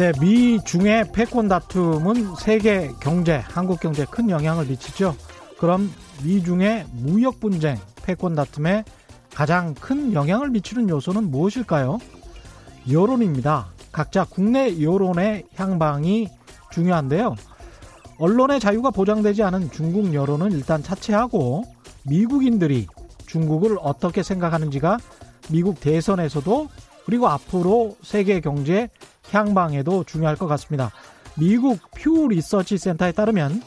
네, 미 중의 패권 다툼은 세계 경제, 한국 경제에 큰 영향을 미치죠. 그럼 미 중의 무역 분쟁, 패권 다툼에 가장 큰 영향을 미치는 요소는 무엇일까요? 여론입니다. 각자 국내 여론의 향방이 중요한데요. 언론의 자유가 보장되지 않은 중국 여론은 일단 차치하고 미국인들이 중국을 어떻게 생각하는지가 미국 대선에서도 그리고 앞으로 세계 경제 향방에도 중요할 것 같습니다. 미국 퓨 리서치 센터에 따르면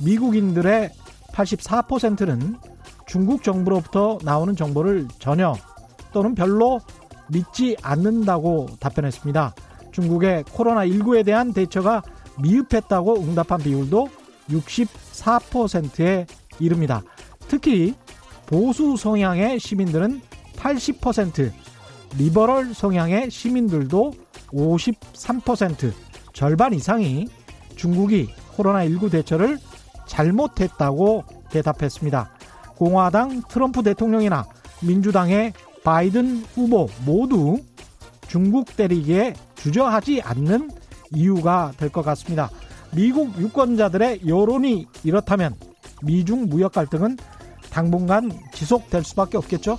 미국인들의 84%는 중국 정부로부터 나오는 정보를 전혀 또는 별로 믿지 않는다고 답변했습니다. 중국의 코로나19에 대한 대처가 미흡했다고 응답한 비율도 64%에 이릅니다. 특히 보수 성향의 시민들은 80%, 리버럴 성향의 시민들도 53% 절반 이상이 중국이 코로나19 대처를 잘못했다고 대답했습니다. 공화당 트럼프 대통령이나 민주당의 바이든 후보 모두 중국 때리기에 주저하지 않는 이유가 될 것 같습니다. 미국 유권자들의 여론이 이렇다면 미중 무역 갈등은 당분간 지속될 수밖에 없겠죠.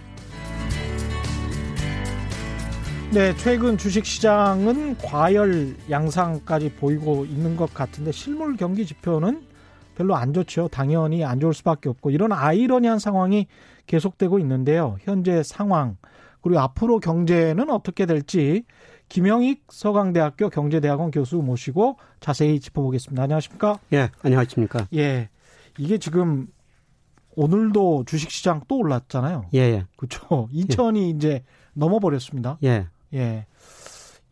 네, 최근 주식 시장은 과열 양상까지 보이고 있는 것 같은데 실물 경기 지표는 별로 안 좋죠. 당연히 안 좋을 수밖에 없고 이런 아이러니한 상황이 계속되고 있는데요. 현재 상황 그리고 앞으로 경제는 어떻게 될지 김영익 서강대학교 경제대학원 교수 모시고 자세히 짚어보겠습니다. 안녕하십니까? 예, 안녕하십니까? 예. 이게 지금 오늘도 주식시장 또 올랐잖아요. 예, 예. 그렇죠. 2천이 예. 이제 넘어버렸습니다. 예. 예.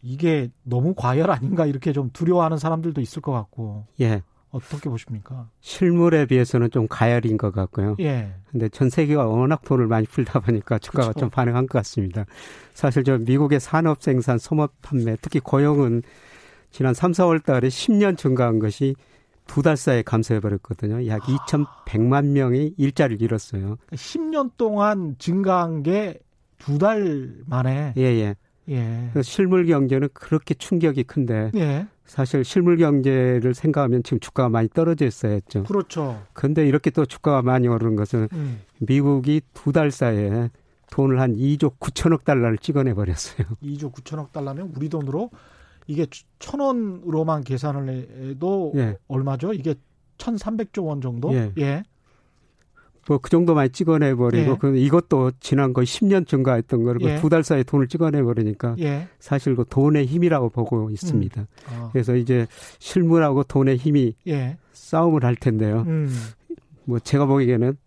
이게 너무 과열 아닌가 이렇게 좀 두려워하는 사람들도 있을 것 같고. 예. 어떻게 보십니까? 실물에 비해서는 좀 가열인 것 같고요. 예. 근데 전 세계가 워낙 돈을 많이 풀다 보니까 주가가 그렇죠. 좀 반응한 것 같습니다. 사실 저 미국의 산업 생산, 소모 판매, 특히 고용은 지난 3, 4월 달에 10년 증가한 것이 두 달 사이에 감소해 버렸거든요. 약 2,100만 명이 일자리를 잃었어요. 10년 동안 증가한 게 두 달 만에 예, 예. 예. 실물 경제는 그렇게 충격이 큰데 예. 사실 실물 경제를 생각하면 지금 주가가 많이 떨어져 있어야 했죠. 그렇죠. 그런데 이렇게 또 주가가 많이 오르는 것은 음. 미국이 두 달 사이에 돈을 한 2조 9천억 달러를 찍어내 버렸어요. 2조 9천억 달러면 우리 돈으로 이게 천 원으로만 계산을 해도 예. 얼마죠? 이게 1,300조 원 정도? 예. 예. 뭐 그 정도 많이 찍어내 버리고 예. 그 이것도 지난 거의 10년 증가했던 거를 예. 두달 사이에 돈을 찍어내 버리니까 예. 사실 그 돈의 힘이라고 보고 있습니다. 음. 어. 그래서 이제 실물하고 돈의 힘이 예. 싸움을 할 텐데요. 음. 뭐 제가 보기에는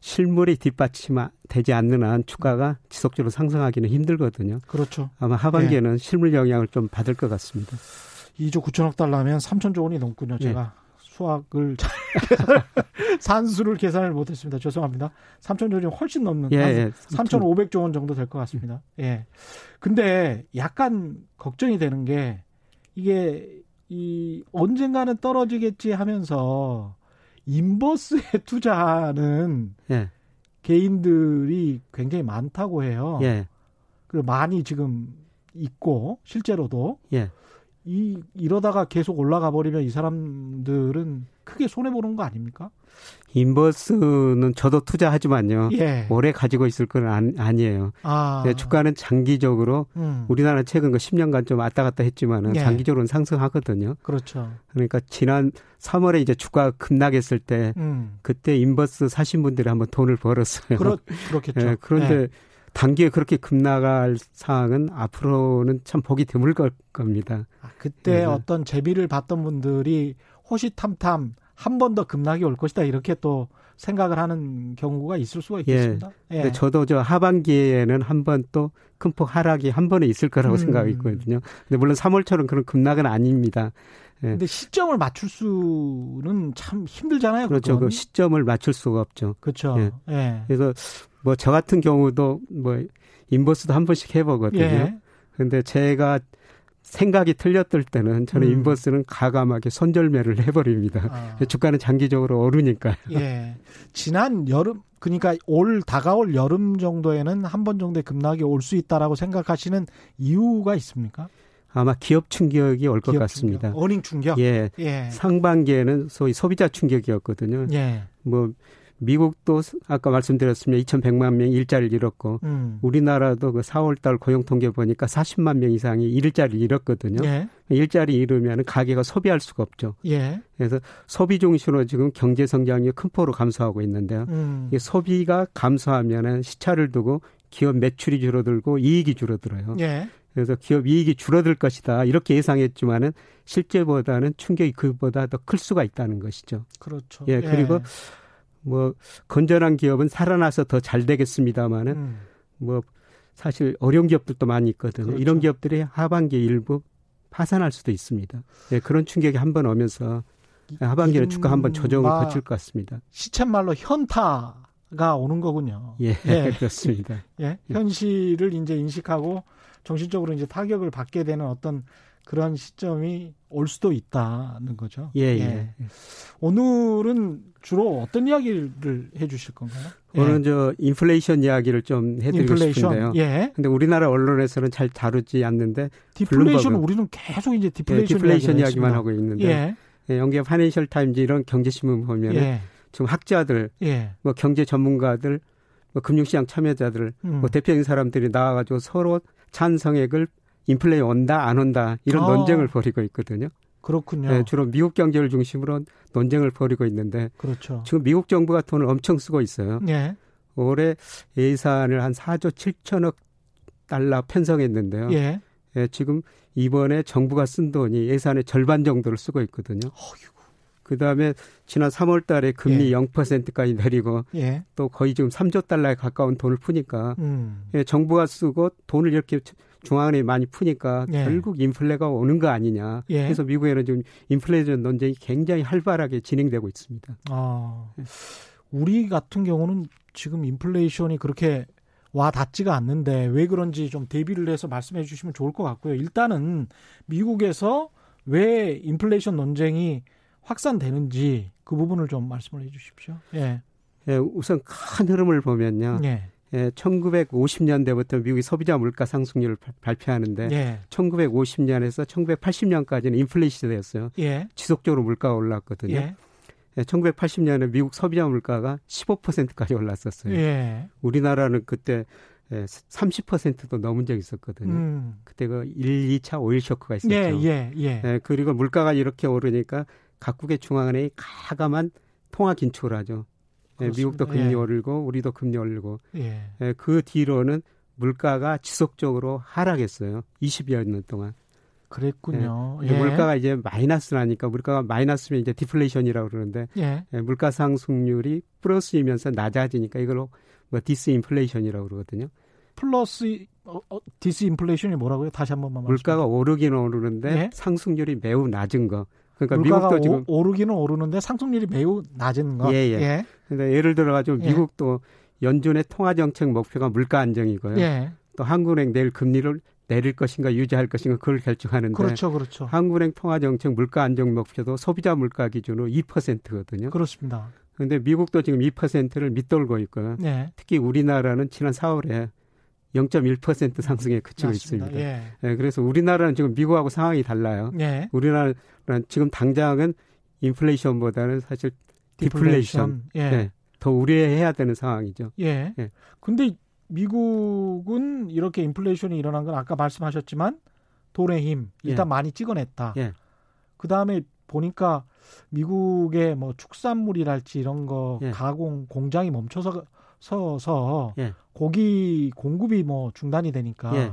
실물이 뒷받침되지 않는 한 주가가 지속적으로 상승하기는 힘들거든요. 그렇죠. 아마 하반기에는 예. 실물 영향을 좀 받을 것 같습니다. 2조 9천억 달러면 3천조 원이 넘군요. 제가 수학을 산수를 계산을 못했습니다. 죄송합니다. 3천조 원이 훨씬 넘는 예, 예. 3,500조 원 정도 될 것 같습니다. 예. 근데 약간 걱정이 되는 게 이게 이 언젠가는 떨어지겠지 하면서 인버스에 투자하는 예. 개인들이 굉장히 많다고 해요. 예. 그리고 많이 지금 있고 실제로도 예. 이 이러다가 계속 올라가 버리면 이 사람들은 크게 손해 보는 거 아닙니까? 인버스는 저도 투자하지만요. 예. 오래 가지고 있을 건 아니, 에요 아. 네, 주가는 장기적으로 음. 우리나라 최근 그 10년간 좀 왔다 갔다 했지만은 예. 장기적으로는 상승하거든요. 그렇죠. 그러니까 지난 3월에 이제 주가 급락했을 때 음. 그때 인버스 사신 분들이 한번 돈을 벌었어요. 그렇, 그렇겠죠. 네, 그런데 예. 단기에 그렇게 급나갈 상황은 앞으로는 참 보기 드물 걸 겁니다. 아, 그때 네. 어떤 제비를 봤던 분들이 호시탐탐 한 번 더 급락이 올 것이다 이렇게 또 생각을 하는 경우가 있을 수가 있겠습니다. 예. 근데 저도 저 하반기에는 한 번 또 큰 폭 하락이 한 번에 있을 거라고 음. 생각하고 있거든요. 근데 물론 3월처럼 그런 급락은 아닙니다. 예. 근데 시점을 맞출 수는 참 힘들잖아요. 그렇죠. 그 시점을 맞출 수가 없죠. 그렇죠. 예. 예. 그래서 뭐 저 같은 경우도 뭐 인버스도 한 번씩 해보거든요. 예. 근데 제가 생각이 틀렸을 때는 저는 음. 인버스는 가감하게 손절매를 해버립니다. 아. 주가는 장기적으로 오르니까요. 예. 지난 여름, 그러니까 올 다가올 여름 정도에는 한 번 정도의 급락이 올 수 있다라고 생각하시는 이유가 있습니까? 아마 기업 충격이 올 것 같습니다. 충격. 어닝 충격? 예. 예. 상반기에는 소위 소비자 충격이었거든요. 예. 뭐 미국도 아까 말씀드렸습니다. 2,100만 명 일자리를 잃었고 음. 우리나라도 그 4월 달 고용 통계 보니까 40만 명 이상이 일자리를 잃었거든요. 예. 일자리 잃으면 가게가 소비할 수가 없죠. 예. 그래서 소비 중심으로 지금 경제 성장이 큰 폭으로 감소하고 있는데요. 음. 이 소비가 감소하면은 시차를 두고 기업 매출이 줄어들고 이익이 줄어들어요. 예. 그래서 기업 이익이 줄어들 것이다 이렇게 예상했지만은 실제보다는 충격이 그보다 더 클 수가 있다는 것이죠. 그렇죠. 예 그리고 예. 뭐 건전한 기업은 살아나서 더 잘 되겠습니다마는 음. 뭐 사실 어려운 기업들도 많이 있거든요. 그렇죠. 이런 기업들이 하반기 일부 파산할 수도 있습니다. 예, 그런 충격이 한 번 오면서 하반기는 주가 한번 조정을 거칠 것 같습니다. 시쳇말로 현타가 오는 거군요. 예, 예. 그렇습니다. 예, 현실을 이제 인식하고 정신적으로 이제 타격을 받게 되는 어떤 그런 시점이 올 수도 있다는 거죠. 예, 예. 예. 오늘은 주로 어떤 이야기를 해 주실 건가요? 오늘 예. 저 인플레이션 이야기를 좀 해드리고 인플레이션? 싶은데요. 예. 근데 우리나라 언론에서는 잘 다루지 않는데 디플레이션 우리는 계속 이제 디플레이션, 예, 디플레이션 이야기만 하고 있는데 예. 예, 연계 파이낸셜 타임즈 이런 경제신문 보면 예. 지금 학자들, 예. 뭐 경제 전문가들, 뭐 금융시장 참여자들, 음. 뭐 대표적인 사람들이 나와가지고 서로 찬성액을 인플레이 온다 안 온다 이런 어. 논쟁을 벌이고 있거든요. 그렇군요. 네, 주로 미국 경제를 중심으로 논쟁을 벌이고 있는데 그렇죠. 지금 미국 정부가 돈을 엄청 쓰고 있어요. 예. 올해 예산을 한 4조 7천억 달러 편성했는데요. 예. 예, 지금 이번에 정부가 쓴 돈이 예산의 절반 정도를 쓰고 있거든요. 어휴. 그다음에 지난 3월 달에 금리 예. 0%까지 내리고 예. 또 거의 지금 3조 달러에 가까운 돈을 푸니까 음. 예, 정부가 쓰고 돈을 이렇게 중앙은행이 많이 푸니까 예. 결국 인플레가 오는 거 아니냐. 예. 그래서 미국에는 지금 인플레이션 논쟁이 굉장히 활발하게 진행되고 있습니다. 아, 우리 같은 경우는 지금 인플레이션이 그렇게 와 닿지가 않는데 왜 그런지 좀 대비를 해서 말씀해 주시면 좋을 것 같고요. 일단은 미국에서 왜 인플레이션 논쟁이 확산되는지 그 부분을 좀 말씀을 해 주십시오. 예. 예, 우선 큰 흐름을 보면요. 예. 예, 1950년대부터 미국이 소비자 물가 상승률을 발표하는데 예. 1950년에서 1980년까지는 인플레이션이었어요. 예. 지속적으로 물가가 올랐거든요. 예. 예, 1980년에 미국 소비자 물가가 15%까지 올랐었어요. 예. 우리나라는 그때 예, 30%도 넘은 적이 있었거든요. 음. 그때 그 1, 2차 오일 쇼크가 있었죠. 예, 예, 예. 예, 그리고 물가가 이렇게 오르니까 각국의 중앙은행이 과감한 통화 긴축을 하죠. 예, 미국도 금리 예. 오르고 우리도 금리 오르고 예. 예, 그 뒤로는 물가가 지속적으로 하락했어요. 20여 년 동안. 그랬군요. 예. 물가가 이제 마이너스라니까 물가가 마이너스면 이제 디플레이션이라고 그러는데 예. 예, 물가 상승률이 플러스이면서 낮아지니까 이걸로 뭐 디스인플레이션이라고 그러거든요. 플러스 어, 어, 디스인플레이션이 뭐라고요? 다시 한 번만 물가가 오르기는 오르는데 예? 상승률이 매우 낮은 거. 그러니까 미국도 지금 오, 르기는 오르는데 상승률이 매우 낮은 거. 예, 예. 예. 그러니까 예를 들어 가지고 예. 미국도 연준의 통화 정책 목표가 물가 안정이고요. 예. 또 한국은행 내일 금리를 내릴 것인가 유지할 것인가 그걸 결정하는데 그렇죠, 그렇죠. 한국은행 통화 정책 물가 안정 목표도 소비자 물가 기준으로 2%거든요. 그렇습니다. 그런데 미국도 지금 2%를 밑돌고 있고요. 네. 특히 우리나라는 지난 4월에 0.1% 상승에 그치고 맞습니다. 있습니다. 예. 네, 그래서 우리나라는 지금 미국하고 상황이 달라요. 예. 우리나라는 지금 당장은 인플레이션보다는 사실 디플레이션, 디플레이션. 예. 네, 더 우려해야 되는 상황이죠. 예. 예. 근데 미국은 이렇게 인플레이션이 일어난 건 아까 말씀하셨지만 돈의 힘 일단 예. 많이 찍어냈다. 예. 그 다음에 보니까 미국의 뭐 축산물이랄지 이런 거 예. 가공 공장이 멈춰서 서서 예. 고기 공급이 뭐 중단이 되니까 예.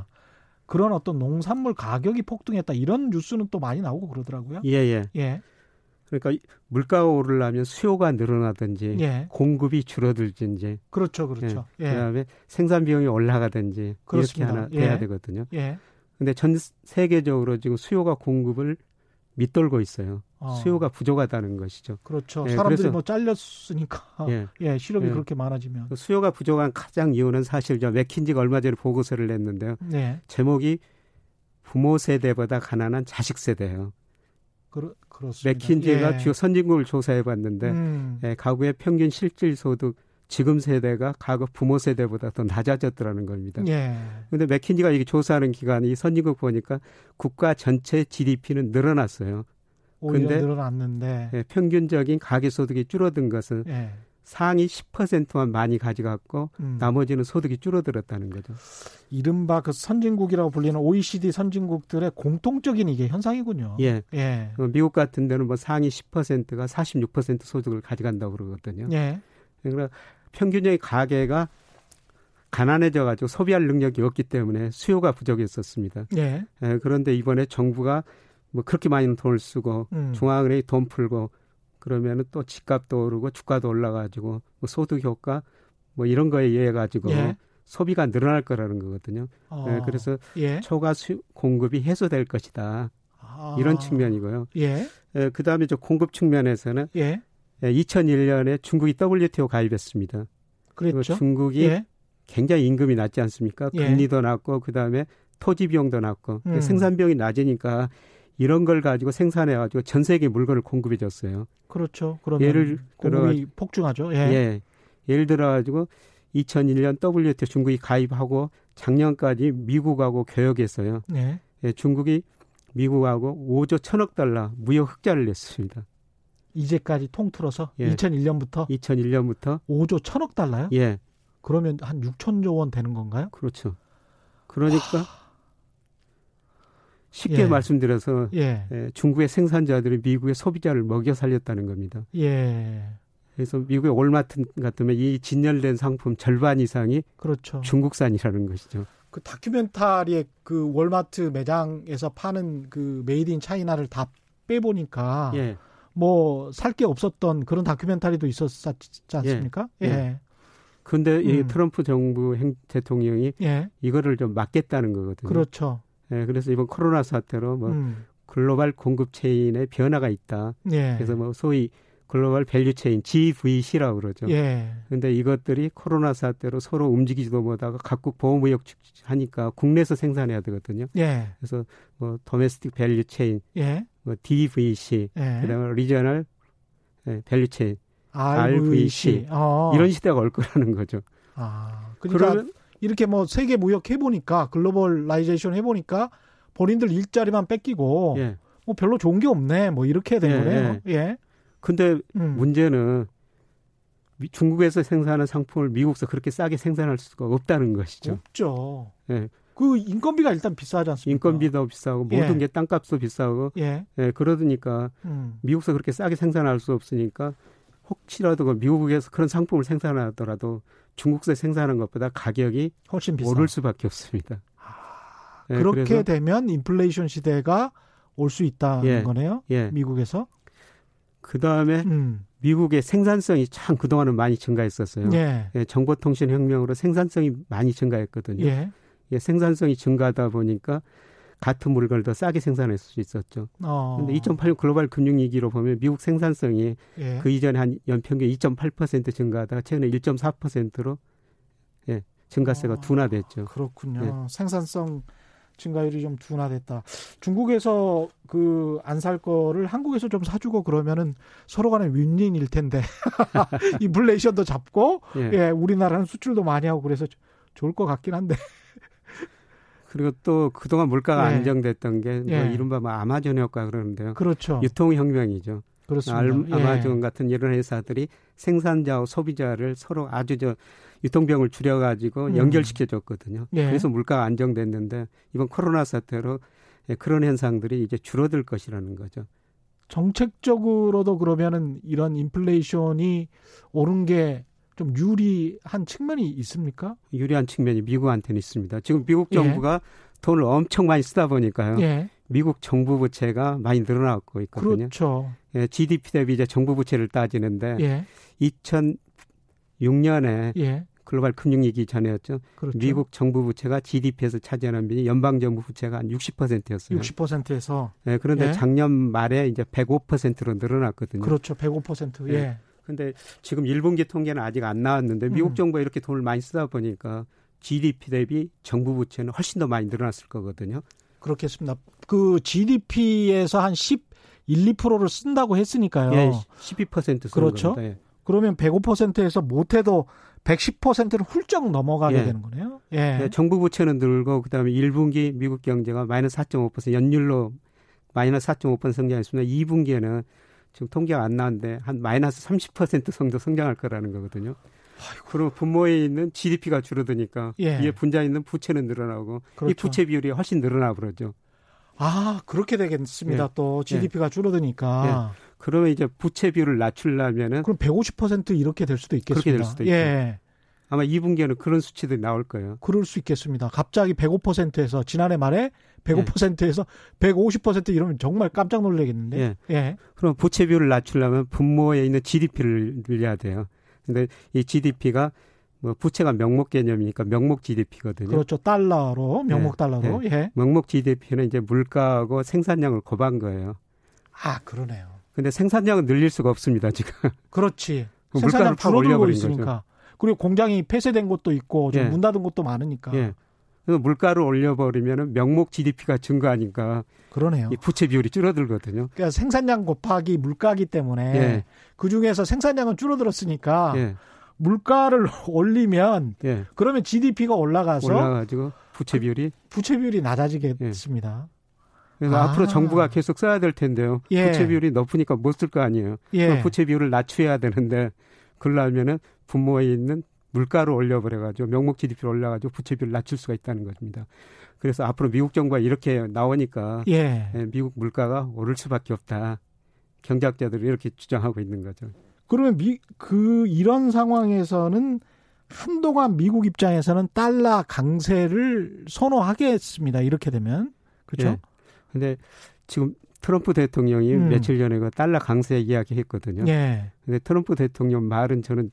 그런 어떤 농산물 가격이 폭등했다 이런 뉴스는 또 많이 나오고 그러더라고요. 예, 예. 예. 그러니까 물가가 오르려면 수요가 늘어나든지 예. 공급이 줄어들든지 그렇죠, 그렇죠. 예. 예. 그다음에 생산 비용이 올라가든지 그렇습니다. 이렇게 하나 예. 돼야 되거든요. 예. 근데 전 세계적으로 지금 수요가 공급을 밑돌고 있어요. 어. 수요가 부족하다는 것이죠. 그렇죠. 예, 사람들이 그래서- 뭐 잘렸으니까 예. 예, 실업이 예. 그렇게 많아지면 그 수요가 부족한 가장 이유는 사실 저 맥킨지가 얼마 전에 보고서를 냈는데요. 네. 제목이 부모 세대보다 가난한 자식 세대예요. 그렇 그렇습니다. 맥킨지가 예. 주요 선진국을 조사해 봤는데 음. 예, 가구의 평균 실질 소득 지금 세대가 과거 부모 세대보다 더 낮아졌더라는 겁니다. 예. 근데 맥킨지가 이게 조사하는 기간이 선진국 보니까 국가 전체 GDP는 늘어났어요. 근데- 늘어났는데 예, 평균적인 가계 소득이 줄어든 것은 예. 상위 10%만 많이 가져갔고 음. 나머지는 소득이 줄어들었다는 거죠. 이른바 그 선진국이라고 불리는 OECD 선진국들의 공통적인 이게 현상이군요. 예. 예. 어, 미국 같은 데는 뭐 상위 10%가 46% 소득을 가져간다고 그러거든요. 예. 그러니까 평균적인 가계가 가난해져 가지고 소비할 능력이 없기 때문에 수요가 부족했었습니다. 예. 예, 그런데 이번에 정부가 뭐 그렇게 많이 돈을 쓰고 음. 중앙은행이 돈 풀고 그러면은 또 집값도 오르고 주가도 올라가지고 뭐 소득 효과 뭐 이런 거에 의해 가지고 예. 소비가 늘어날 거라는 거거든요. 어. 예, 그래서 예. 초과 수, 공급이 해소될 것이다. 아. 이런 측면이고요. 예. 예, 그다음에 저 공급 측면에서는 예. 예, 2001년에 중국이 WTO 가입했습니다. 그랬죠. 중국이 예. 굉장히 임금이 낮지 않습니까? 예. 금리도 낮고 그다음에 토지 비용도 낮고 음. 생산 비용이 낮으니까 이런 걸 가지고 생산해 가지고 전 세계 물건을 공급해 줬어요. 그렇죠. 그러면 예를 공급이 폭증하죠. 예. 예. 예를 들어 가지고 2001년 WTO 중국이 가입하고 작년까지 미국하고 교역했어요. 예. 예, 중국이 미국하고 5조 천억 달러 무역 흑자를 냈습니다. 이제까지 통틀어서 예. 2001년부터 2001년부터 5조 천억 달러요? 예, 그러면 한 6천조 원 되는 건가요? 그렇죠. 그러니까 쉽게 예. 말씀드려서 예. 예, 중국의 생산자들이 미국의 소비자를 먹여 살렸다는 겁니다. 예. 그래서 미국의 올마트 같으면 이 진열된 상품 절반 이상이 그렇죠. 중국산이라는 것이죠. 그 다큐멘터리에 그 월마트 매장에서 파는 그 Made in China를 다 빼보니까 예, 뭐 살 게 없었던 그런 다큐멘터리도 있었지 않습니까? 예. 예. 근데 이 음. 트럼프 정부 행, 대통령이 예. 이거를 좀 막겠다는 거거든요. 그렇죠. 예, 그래서 이번 코로나 사태로 뭐 음. 글로벌 공급 체인에 변화가 있다. 예. 그래서 뭐 소위 global value chain GVC라고 그러죠. 예. 근데 이것들이 코로나 사태로 서로 움직이지도 못하고 각국 보호무역 하니까 국내에서 생산해야 되거든요. 예. 그래서 뭐 domestic value chain, 예. 뭐 DVC, 예. 그다음에 regional 예, value chain RVC. 어. 이런 시대가 올 거라는 거죠. 아. 그러니까 그러면 이렇게 뭐 세계 무역 해보니까 globalization 해보니까 본인들 일자리만 뺏기고 예. 뭐 별로 좋은 게 없네. 뭐 이렇게 된 예, 거네요. 예. 근데 음. 문제는 미- 중국에서 생산하는 상품을 미국에서 그렇게 싸게 생산할 수가 없다는 것이죠. 없죠. 예. 그 인건비가 일단 비싸지 않습니까? 인건비도 비싸고 예. 모든 게 땅값도 비싸고 예. 예, 그러니까 음. 미국에서 그렇게 싸게 생산할 수 없으니까 혹시라도 그 미국에서 그런 상품을 생산하더라도 중국에서 생산하는 것보다 가격이 훨씬 비싸. 오를 수밖에 없습니다. 예, 그렇게 되면 인플레이션 시대가 올 수 있다는 예. 거네요. 예. 미국에서. 그 다음에 음. 미국의 생산성이 참 그동안은 많이 증가했었어요. 예. 예, 정보통신 혁명으로 생산성이 많이 증가했거든요. 예. 예, 생산성이 증가하다 보니까 같은 물건을 더 싸게 생산할 수 있었죠. 어. 근데 2008년 글로벌 금융위기로 보면 미국 생산성이 예. 그 이전에 한 연평균 2.8% 증가하다가 최근에 1.4%로 예, 증가세가 어. 둔화됐죠. 그렇군요. 예. 생산성 증가율이 좀 둔화됐다. 중국에서 그 안 살 거를 한국에서 좀 사주고 그러면은 서로 간에 윈윈일 텐데 인플레이션도 잡고 예. 예 우리나라는 수출도 많이 하고 그래서 조- 좋을 것 같긴 한데 그리고 또 그동안 물가가 예. 안정됐던 게뭐 예. 이른바 뭐 아마존 효과 그러는데요. 그렇죠. 유통혁명이죠. 그렇습니다. 알- 예. 아마존 같은 이런 회사들이 생산자와 소비자를 서로 아주 저 유통병을 줄여가지고 음. 연결시켜줬거든요. 예. 그래서 물가가 안정됐는데 이번 코로나 사태로 예, 그런 현상들이 이제 줄어들 것이라는 거죠. 정책적으로도 그러면은 이런 인플레이션이 오른 게 좀 유리한 측면이 있습니까? 유리한 측면이 미국한테는 있습니다. 지금 미국 예. 정부가 돈을 엄청 많이 쓰다 보니까요. 예. 미국 정부 부채가 많이 늘어나고 있거든요. 그렇죠. 예, GDP 대비 이제 정부 부채를 따지는데 예. 2006년에 예. 글로벌 금융위기 전에였죠. 그렇죠. 미국 정부 부채가 GDP에서 차지하는 비율이 연방 정부 부채가 한 60%였어요. 60%에서 예, 그런데 예. 작년 말에 이제 105%로 늘어났거든요. 그렇죠. 105%. 예. 예. 근데 지금 1분기 통계는 아직 안 나왔는데 미국 음. 정부가 이렇게 돈을 많이 쓰다 보니까 GDP 대비 정부 부채는 훨씬 더 많이 늘어났을 거거든요. 그렇겠습니다. 그 GDP에서 한 10, 1, 2%를 쓴다고 했으니까요. 예, 12% 쓰는 그렇죠. 겁니다. 예. 그러면 105%에서 못해도 110%를 훌쩍 넘어가게 예. 되는 거네요. 예. 예, 정부 부채는 늘고 그다음에 1분기 미국 경제가 마이너스 4.5% 연율로 마이너스 4.5% 성장했습니다. 2분기에는 지금 통계가 안 나왔는데 한 마이너스 30% 정도 성장할 거라는 거거든요. 그럼 분모에 있는 GDP가 줄어드니까 예. 위에 분자에 있는 부채는 늘어나고 이 그렇죠. 부채 비율이 훨씬 늘어나 버려죠. 아, 그렇게 되겠습니다. 예. 또 GDP가 줄어드니까. 그러면 이제 부채 비율을 낮추려면은 그럼 150% 이렇게 될 수도 있겠습니다. 그렇게 될 수도 있죠. 예. 아마 2분기에는 그런 수치들이 나올 거예요. 그럴 수 있겠습니다. 갑자기 105%에서 지난해 말에 105%에서 150% 이러면 정말 깜짝 놀라겠는데. 예. 예. 그럼 부채 비율을 낮추려면 분모에 있는 GDP를 늘려야 돼요. 근데 이 GDP가 뭐 부채가 명목 개념이니까 명목 GDP거든요. 그렇죠. 달러로 명목 예. 달러로. 예. 명목 GDP는 이제 물가하고 생산량을 곱한 거예요. 아, 그러네요. 근데 생산량은 늘릴 수가 없습니다, 지금. 그렇지. 그 생산량 줄어들고 있으니까. 그리고 공장이 폐쇄된 곳도 있고 좀 예. 문 닫은 곳도 많으니까. 예. 물가를 올려버리면 명목 GDP가 증가하니까 그러네요. 이 부채 비율이 줄어들거든요. 그러니까 생산량 곱하기 물가기 때문에 예. 그 중에서 생산량은 줄어들었으니까 예. 물가를 올리면 예. 그러면 GDP가 올라가서 올라가지고 부채 비율이 부채 비율이 낮아지겠습니다. 그래서 아. 앞으로 정부가 계속 써야 될 텐데요. 예. 부채 비율이 높으니까 못 쓸 거 아니에요. 예. 부채 비율을 낮춰야 되는데 그러려면은 분모에 있는 물가를 올려버려가지고 명목 GDP를 올려가지고 부채 비율을 낮출 수가 있다는 겁니다. 그래서 앞으로 미국 정부가 이렇게 나오니까 예. 예, 미국 물가가 오를 수밖에 없다. 경제학자들이 이렇게 주장하고 있는 거죠. 그러면 미, 그 이런 상황에서는 한동안 미국 입장에서는 달러 강세를 선호하겠습니다. 이렇게 되면 그렇죠? 예. 근데 지금 트럼프 대통령이 음. 며칠 전에 그 달러 강세 이야기했거든요. 예. 근데 트럼프 대통령 말은 저는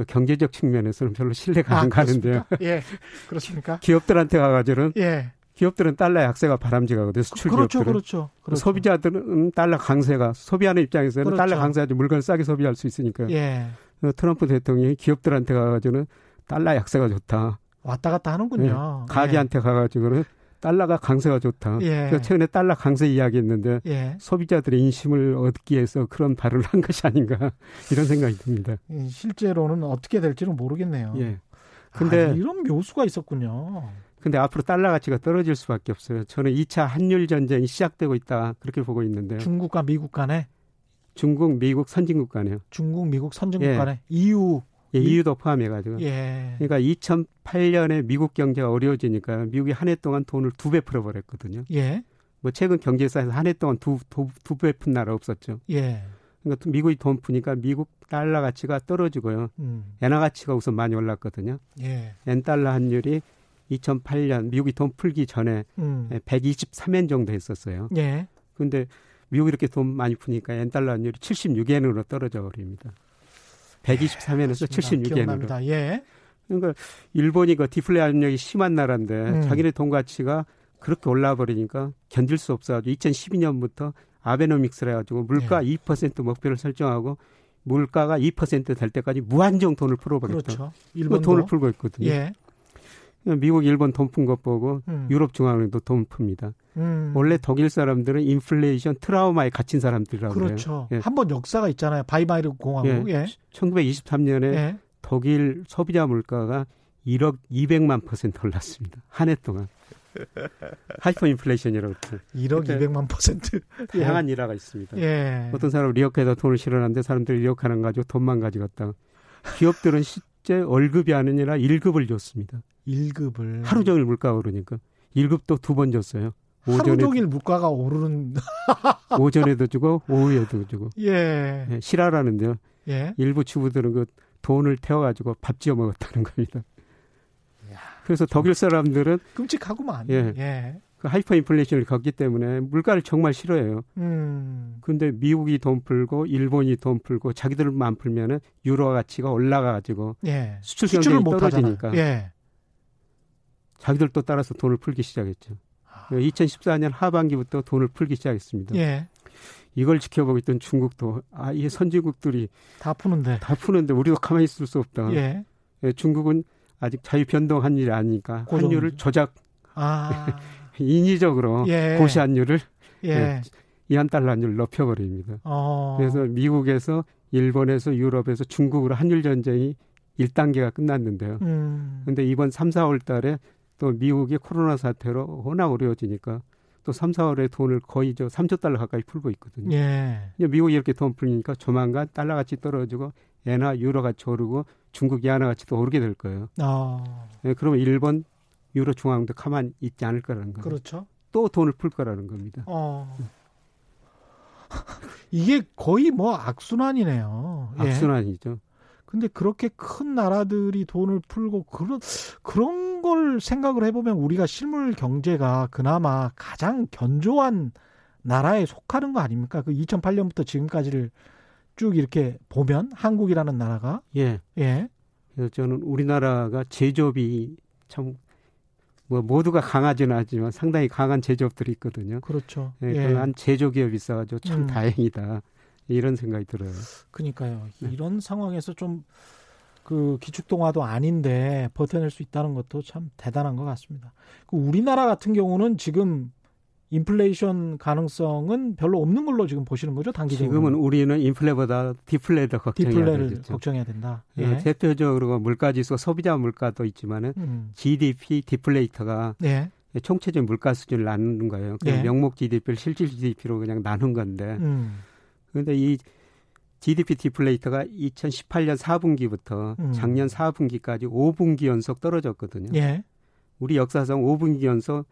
그 경제적 측면에서는 별로 신뢰가 안 가는데요. 예. 그렇습니까? 기업들한테 가가지고는 예. 기업들은 달러 약세가 바람직하거든요. 수출 그렇죠, 기업들은. 그렇죠. 그렇죠. 소비자들은 달러 강세가 소비하는 입장에서는 그렇죠. 달러 강세하지 물건을 싸게 소비할 수 있으니까 예. 요 트럼프 대통령이 기업들한테 가가지고는 달러 약세가 좋다. 왔다 갔다 하는군요. 예. 가게한테 가가지고는 달러가 강세가 좋다. 예. 최근에 달러 강세 이야기했는데 예. 예. 소비자들의 인심을 얻기 위해서 그런 발언을 한 것이 아닌가 이런 생각이 듭니다. 이 실제로는 어떻게 될지는 모르겠네요. 예. 근데 아, 이런 묘수가 있었군요. 근데 앞으로 달러 가치가 떨어질 수밖에 없어요. 저는 2차 한율 전쟁이 시작되고 있다 그렇게 보고 있는데요. 중국과 미국 간에 중국, 미국 선진국 간에요. 중국, 미국 선진국 예. 간에 EU 예, 미- EU도 포함해가지고. 예. 그러니까 2008년에 미국 경제가 어려워지니까 미국이 한 해 동안 돈을 두 배 풀어버렸거든요. 예. 뭐 최근 경제사에서 한 해 동안 두두배 푼 나라 없었죠. 예. 그러니까 미국이 돈 푸니까 미국 달러 가치가 떨어지고요. 음. 엔화 가치가 우선 많이 올랐거든요. 예. 엔 달러 환율이 2008년 미국이 돈 풀기 전에 음. 123엔 정도 했었어요. 예. 근데 미국이 이렇게 돈 많이 푸니까 엔 달러 환율이 76엔으로 떨어져 버립니다. 123엔에서 76엔으로. 기억납니다. 예. 그러니까 일본이 그 디플레 압력이 심한 나라인데 음. 자기네 돈 가치가 그렇게 올라 버리니까 견딜 수 없어가지고 2012년부터 아베노믹스를 해가지고 물가 예. 2% 목표를 설정하고 물가가 2%될 때까지 무한정 돈을 풀어버렸다. 그렇죠. 그 일본도 돈을 풀고 있거든요. 예. 미국, 일본 돈 푼 것 보고 음. 유럽 중앙은행도 돈 풉니다. 음. 원래 독일 사람들은 인플레이션 트라우마에 갇힌 사람들이라고 그래요. 그렇죠. 예. 한번 역사가 있잖아요. 바이마르 공화국. 예. 1923년에 예. 독일 소비자 물가가 1억 200만 퍼센트 올랐습니다. 한 해 동안. 하이퍼 인플레이션이라고 그래요. 1억 그때 200만 퍼센트. 다양한 일화가 있습니다. 예. 어떤 사람은 리어카에다 돈을 실어놨는데 사람들이 리어카 안 가지고 돈만 가져갔다. 기업들은 실제 월급이 아니라 일급을 줬습니다. 일급을 하루 종일 물가가 오르니까. 일급도 두 번 줬어요. 하루 오전에, 종일 물가가 오르는 오전에도 주고 오후에도 주고. 예. 예, 실화라는데요. 예. 일부 주부들은 그 돈을 태워 가지고 밥 지어 먹었다는 겁니다. 그래서 독일 사람들은 끔찍하구만. 예. 예. 그 하이퍼 인플레이션을 겪기 때문에 물가를 정말 싫어해요. 음. 근데 미국이 돈 풀고 일본이 돈 풀고 자기들만 풀면은 유로 가치가 올라가 가지고 예. 수출 경쟁력이 떨어지니까. 예. 자기들 또 따라서 돈을 풀기 시작했죠. 아. 2014년 하반기부터 돈을 풀기 시작했습니다. 예. 이걸 지켜보고 있던 중국도 아, 이 선진국들이 다 푸는데. 다 푸는데 우리가 가만히 있을 수 없다. 예. 예, 중국은 아직 자유 변동한 일이 아니니까 그 환율을. 조작 아. 인위적으로 예. 고시 환율을 예. 예. 이한 달러 환율을 높여버립니다. 어. 그래서 미국에서 일본에서 유럽에서 중국으로 환율 전쟁이 1단계가 끝났는데요. 음. 근데 이번 3, 4월 달에 또 미국이 코로나 사태로 워낙 어려워지니까 또 3, 4월에 돈을 거의 저 3조 달러 가까이 풀고 있거든요. 예. 미국이 이렇게 돈 풀니까 조만간 달러 가치 떨어지고 엔화, 유로 가치 오르고 중국 이하나 가치도 오르게 될 거예요. 어. 예, 그러면 일본 유로 중앙도 가만 있지 않을 거라는 거예요. 그렇죠. 또 돈을 풀 거라는 겁니다. 어. 이게 거의 뭐 악순환이네요. 예. 악순환이죠. 근데 그렇게 큰 나라들이 돈을 풀고 그런 그런 걸 생각을 해보면 우리가 실물 경제가 그나마 가장 견조한 나라에 속하는 거 아닙니까? 그 2008년부터 지금까지를 쭉 이렇게 보면 한국이라는 나라가 예. 예, 그래서 저는 우리나라가 제조업이 참 뭐 모두가 강하지는 않지만 상당히 강한 제조업들이 있거든요. 그렇죠. 예, 예, 강한 제조기업이 있어가지고 참 음. 다행이다 이런 생각이 들어요. 그니까요. 네. 이런 상황에서 좀 그 기축동화도 아닌데 버텨낼 수 있다는 것도 참 대단한 것 같습니다. 그 우리나라 같은 경우는 지금 인플레이션 가능성은 별로 없는 걸로 지금 보시는 거죠, 단기적으로. 지금은 우리는 인플레보다 디플레 더 걱정해야 디플레를 되죠. 걱정해야 된다. 예, 예. 대표적으로 물가지수 소비자 물가도 있지만은 음. GDP 디플레이터가 예. 총체적인 물가 수준을 나누는 거예요. 예. 명목 GDP를 실질 GDP로 그냥 나눈 건데. 음. 그런데 이 GDP 디플레이터가 2018년 4분기부터 음. 작년 4분기까지 5분기 연속 떨어졌거든요. 예. 우리 역사상 5분기 연속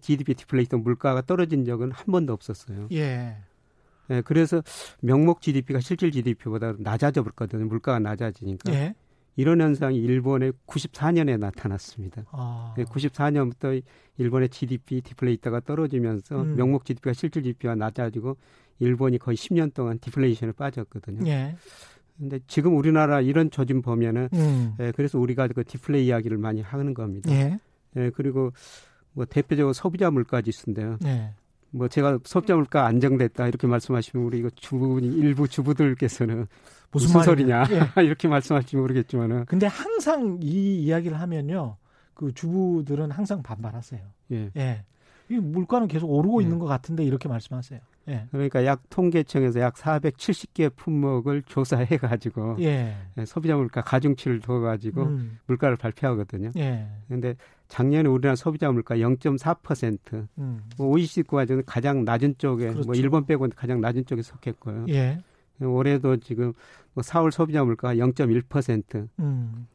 GDP 디플레이터 물가가 떨어진 적은 한 번도 없었어요. 예. 예, 그래서 명목 GDP가 실질 GDP보다 낮아져 버렸거든요. 물가가 낮아지니까. 예. 이런 현상이 일본에 94년에 나타났습니다. 아. 예, 94년부터 일본의 GDP 디플레이터가 떨어지면서 음. 명목 GDP가 실질 GDP가 낮아지고 일본이 거의 10년 동안 디플레이션에 빠졌거든요. 예. 근데 지금 우리나라 이런 조짐 보면은 음. 예, 그래서 우리가 그 디플레이 이야기를 많이 하는 겁니다. 예. 예, 그리고 뭐 대표적으로 소비자 물가 지수인데요. 예. 뭐 제가 소비자 물가 안정됐다 이렇게 말씀하시면 우리 이거 주부 일부 주부들께서는 무슨, 소리냐 예. 이렇게 말씀하실지 모르겠지만은 근데 항상 이 이야기를 하면요. 그 주부들은 항상 반발하세요. 예. 예. 이 물가는 계속 오르고 예. 있는 것 같은데 이렇게 말씀하세요. 예. 그러니까 약 통계청에서 약 470개 품목을 조사해 가지고 예. 소비자 물가 가중치를 둬 가지고 음. 물가를 발표하거든요. 예. 근데 작년에 우리나라 소비자 물가 0.4%, 음. 뭐 OECD 국가중에 가장 낮은 쪽에 그렇죠. 뭐 일본 빼고는 가장 낮은 쪽에 속했고요. 예. 올해도 지금 뭐 4월 소비자 물가가 0.1%. 음.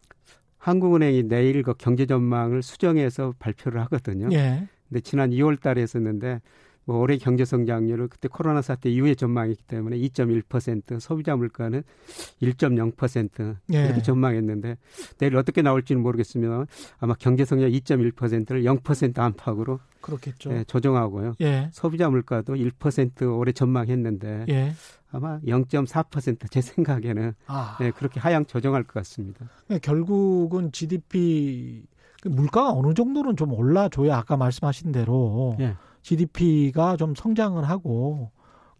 한국은행이 내일 그 경제 전망을 수정해서 발표를 하거든요. 예. 근데 지난 2월 달에 했었는데 뭐 올해 경제 성장률을 그때 코로나 사태 이후의 전망이기 때문에 2.1% 소비자 물가는 1.0% 예. 이렇게 전망했는데 내일 어떻게 나올지는 모르겠으면 아마 경제 성장 2.1%를 0% 안팎으로 그렇겠죠. 예, 조정하고요. 예. 소비자 물가도 1% 올해 전망했는데 예. 아마 0.4%제 생각에는 아. 네, 그렇게 하향 조정할 것 같습니다. 그러니까 결국은 GDP 그 물가가 어느 정도는 좀 올라줘야 아까 말씀하신 대로 예. GDP가 좀 성장을 하고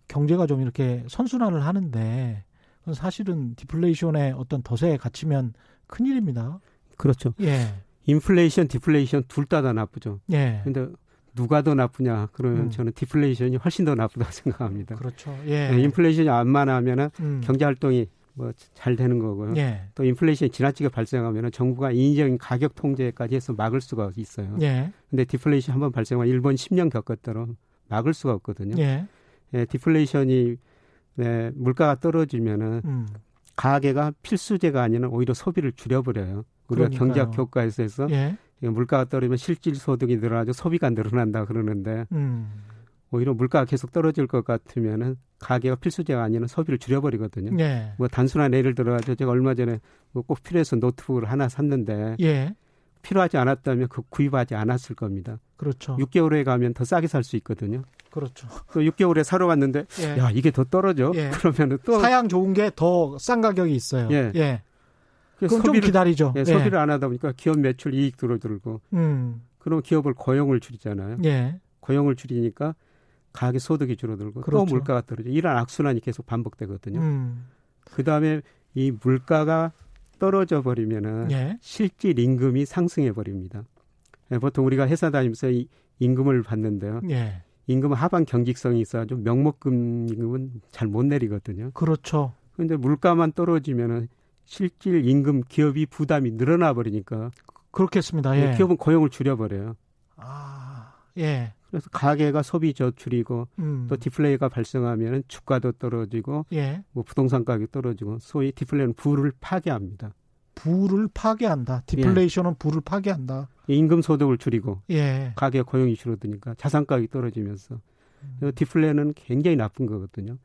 경제가 좀 이렇게 선순환을 하는데 그건 사실은 디플레이션의 어떤 덫에 갇히면 큰일입니다. 그렇죠. 예. 인플레이션, 디플레이션 둘 다 다 나쁘죠. 예. 근데 누가 더 나쁘냐? 그러면 음. 저는 디플레이션이 훨씬 더 나쁘다고 생각합니다. 그렇죠. 예. 네, 인플레이션이 완만하면은 음. 경제 활동이 뭐 잘 되는 거고요. 예. 또 인플레이션이 지나치게 발생하면은 정부가 인위적인 가격 통제까지 해서 막을 수가 있어요. 예. 근데 디플레이션 한번 발생하면 일본 10년 겪었더러 막을 수가 없거든요. 예. 예, 디플레이션이 네, 물가가 떨어지면은 음. 가계가 필수재가 아니라 오히려 소비를 줄여버려요. 우리가 그러니까요. 경제학 교과에서 해서 예. 물가가 떨어지면 실질 소득이 늘어나죠. 소비가 늘어난다 그러는데 음. 오히려 물가가 계속 떨어질 것 같으면은 가계가 필수재가 아니라 소비를 줄여버리거든요. 예. 뭐 단순한 예를 들어가지고 제가 얼마 전에 뭐 꼭 필요해서 노트북을 하나 샀는데 예. 필요하지 않았다면 그 구입하지 않았을 겁니다. 그렇죠. 6개월에 가면 더 싸게 살 수 있거든요. 그렇죠. 또 6개월에 사러 갔는데 예. 야 이게 더 떨어져. 예. 그러면은 또 사양 좋은 게 더 싼 가격이 있어요. 예. 예. 그 그럼 좀 소비를 기다리죠. 예, 소비를 안 하다 보니까 기업 매출 이익 들어들고 음. 그럼 기업을 고용을 줄이잖아요. 예. 고용을 줄이니까 가계 소득이 줄어들고 그렇죠. 또 물가가 떨어져. 이런 악순환이 계속 반복되거든요. 음. 그 다음에 이 물가가 떨어져 버리면은 예. 실질 임금이 상승해 버립니다. 예, 보통 우리가 회사 다니면서 이 임금을 받는데요. 예. 임금은 하반 경직성이 있어 좀 명목금 임금은 잘 못 내리거든요. 그렇죠. 그런데 물가만 떨어지면은 실질 임금 기업이 부담이 늘어나 버리니까 그렇겠습니다. 예. 기업은 고용을 줄여 버려요. 아. 예. 그래서 가계가 소비 저출이고 음. 또 디플레이가 발생하면 주가도 떨어지고 예. 뭐 부동산 가격이 떨어지고 소위 디플레이는 부를 파괴합니다. 부를 파괴한다. 디플레이션은 부를 파괴한다. 임금 소득을 줄이고 예. 가계 고용이 줄어드니까 자산 가격이 떨어지면서 음. 그래서 디플레이는 굉장히 나쁜 거거든요.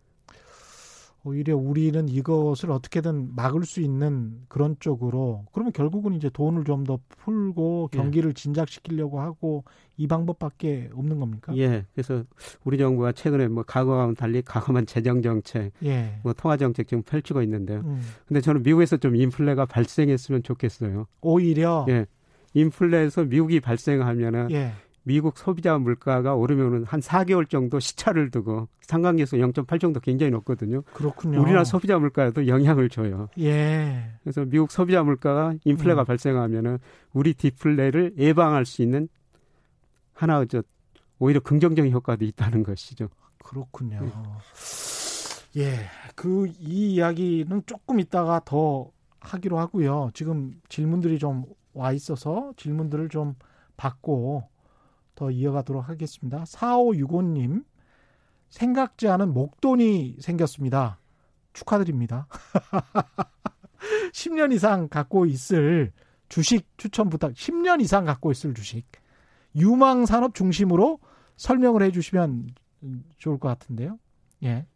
오히려 우리는 이것을 어떻게든 막을 수 있는 그런 쪽으로 그러면 결국은 이제 돈을 좀 더 풀고 예. 경기를 진작시키려고 하고 이 방법밖에 없는 겁니까? 예. 그래서 우리 정부가 최근에 뭐 과거와는 달리 과감한 재정 정책, 예. 뭐 통화 정책 지금 펼치고 있는데요. 음. 근데 저는 미국에서 좀 인플레가 발생했으면 좋겠어요. 오히려 예. 인플레에서 미국이 발생하면은 예. 미국 소비자 물가가 오르면은 한 4개월 정도 시차를 두고 상관계수 0.8 정도 굉장히 높거든요. 그렇군요. 우리나라 소비자 물가에도 영향을 줘요. 예. 그래서 미국 소비자 물가가 인플레가 음. 발생하면은 우리 디플레를 예방할 수 있는 하나 저 오히려 긍정적인 효과도 있다는 것이죠. 그렇군요. 예. 그 이 이야기는 조금 있다가 더 하기로 하고요. 지금 질문들이 좀 와 있어서 질문들을 좀 받고 더 이어가도록 하겠습니다. 4565님, 생각지 않은 목돈이 생겼습니다. 축하드립니다. 10년 이상 갖고 있을 주식 추천 부탁, 10년 이상 갖고 있을 주식. 유망 산업 중심으로 설명을 해 주시면 좋을 것 같은데요. 예.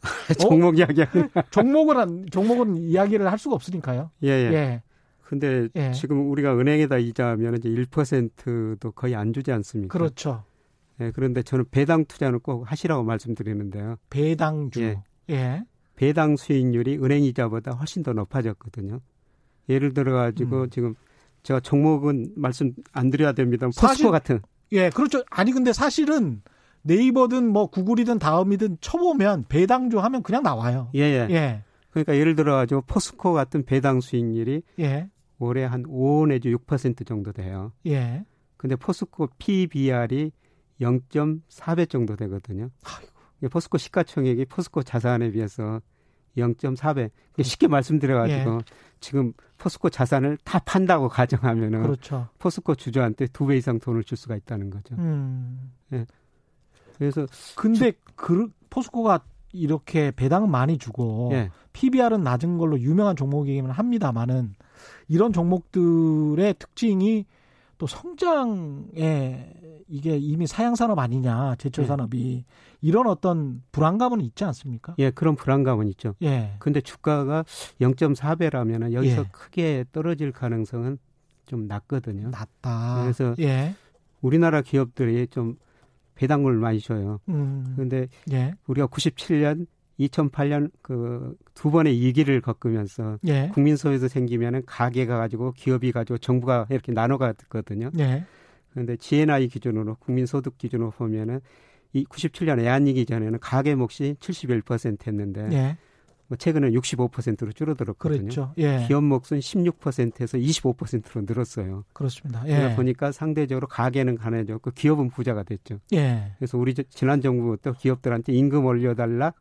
종목 이야기. 종목은, 안- 종목은 이야기를 할 수가 없으니까요. 예, 예. 예. 근데 예. 지금 우리가 은행에다 이자하면 이제 1%도 거의 안 주지 않습니까? 그렇죠. 예, 그런데 저는 배당 투자는 꼭 하시라고 말씀드리는데요. 배당주. 예. 예. 배당 수익률이 은행 이자보다 훨씬 더 높아졌거든요. 예를 들어 가지고 음. 지금 제가 종목은 말씀 안 드려야 됩니다. 포스코 같은 예, 그렇죠. 아니 근데 사실은 네이버든 뭐 구글이든 다음이든 쳐보면 배당주 하면 그냥 나와요. 예, 예. 예, 그러니까 예를 들어 가지고 포스코 같은 배당 수익률이 예, 올해 한 5 내지 6% 정도 돼요. 예. 근데 포스코 PBR이 0.4배 정도 되거든요. 이게 포스코 시가총액이 포스코 자산에 비해서 0.4배. 쉽게 말씀드려가지고 지금 포스코 자산을 다 판다고 가정하면은 그렇죠. 포스코 주주한테 두 배 이상 돈을 줄 수가 있다는 거죠. 음. 그래서 근데 그 포스코가 이렇게 배당은 많이 주고 예, PBR은 낮은 걸로 유명한 종목이기는 합니다만은 이런 종목들의 특징이 또 성장에 이게 이미 사양 산업 아니냐 제철 예. 산업이 이런 어떤 불안감은 있지 않습니까? 예, 그런 불안감은 있죠. 예. 근데 주가가 0.4배라면 여기서 예. 크게 떨어질 가능성은 좀 낮거든요. 낮다. 그래서 예. 우리나라 기업들이 좀 배당을 많이 줘요. 음. 근데 예. 우리가 97년, 2008년 그 두 번의 위기를 겪으면서 예. 국민 소유도 생기면은 가게가 가지고 기업이 가지고 정부가 이렇게 나눠가거든요. 예. 그런데 GNI 기준으로 국민 소득 기준으로 보면은 이 97년 애한위기 전에는 가계 몫이 71%였는데 예. 뭐 최근에 65%로 줄어들었거든요. 그렇죠. 예. 기업 몫은 16%에서 25%로 늘었어요. 그렇습니다. 그러다 예. 보니까 상대적으로 가계는 가난해졌고 기업은 부자가 됐죠. 예. 그래서 우리 저- 지난 정부부터 기업들한테 임금 올려달라,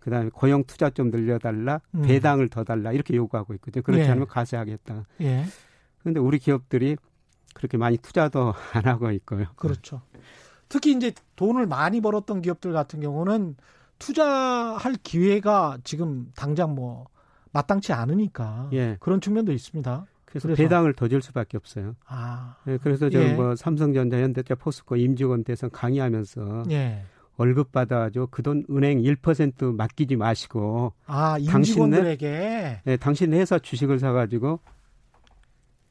그다음에 고용 투자 좀 늘려달라, 음. 배당을 더 달라 이렇게 요구하고 있거든요. 그렇지 예. 않으면 가세하겠다. 예. 그런데 우리 기업들이 그렇게 많이 투자도 안 하고 있고요. 그렇죠. 특히 이제 돈을 많이 벌었던 기업들 같은 경우는 투자할 기회가 지금 당장 뭐 마땅치 않으니까 예. 그런 측면도 있습니다. 그래서, 그래서- 배당을 더 줄 수밖에 없어요. 아, 예, 그래서 저는 예. 뭐 삼성전자, 현대차, 포스코, 임직원 대상 강의하면서 예. 월급 받아줘 그돈 은행 1% 맡기지 마시고 아? 임직원들에게 예, 당신 회사 주식을 사가지고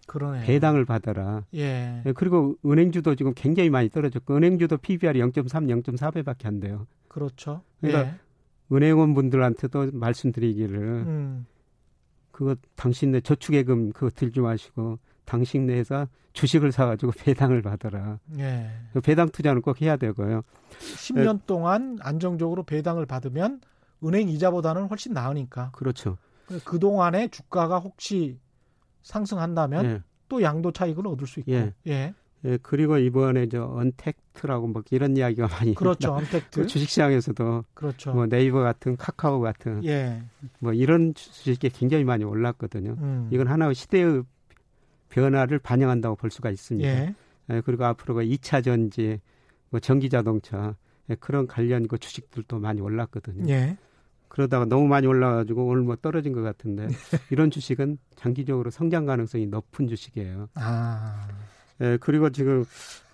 그러네. 배당을 받아라. 예. 예, 그리고 은행주도 지금 굉장히 많이 떨어졌고 은행주도 PBR이 0.3, 0.4배밖에 안 돼요. 그렇죠. 그러니까 예. 은행원 분들한테도 말씀드리기를 음. 그거 당신네 저축예금 그거 들지 마시고 당신네에서 주식을 사가지고 배당을 받아라. 예. 그 배당 투자는 꼭 해야 되고요. 10년 동안 안정적으로 배당을 받으면 은행 이자보다는 훨씬 나으니까. 그렇죠. 그 동안에 주가가 혹시 상승한다면 예. 또 양도 차익을 얻을 수 있고. 예. 예. 예, 그리고 이번에 저 언택트라고 뭐 이런 이야기가 많이 그렇죠. 나- 언택트. 그 주식시장에서도 그렇죠. 뭐 네이버 같은 카카오 같은 예. 뭐 이런 주식이 굉장히 많이 올랐거든요. 음. 이건 하나의 시대의 변화를 반영한다고 볼 수가 있습니다. 예. 예, 그리고 앞으로가 2차 전지, 뭐 전기 자동차 예, 그런 관련 그 주식들도 많이 올랐거든요. 예. 그러다가 너무 많이 올라가지고 오늘 뭐 떨어진 것 같은데 네. 이런 주식은 장기적으로 성장 가능성이 높은 주식이에요. 아. 예, 그리고 지금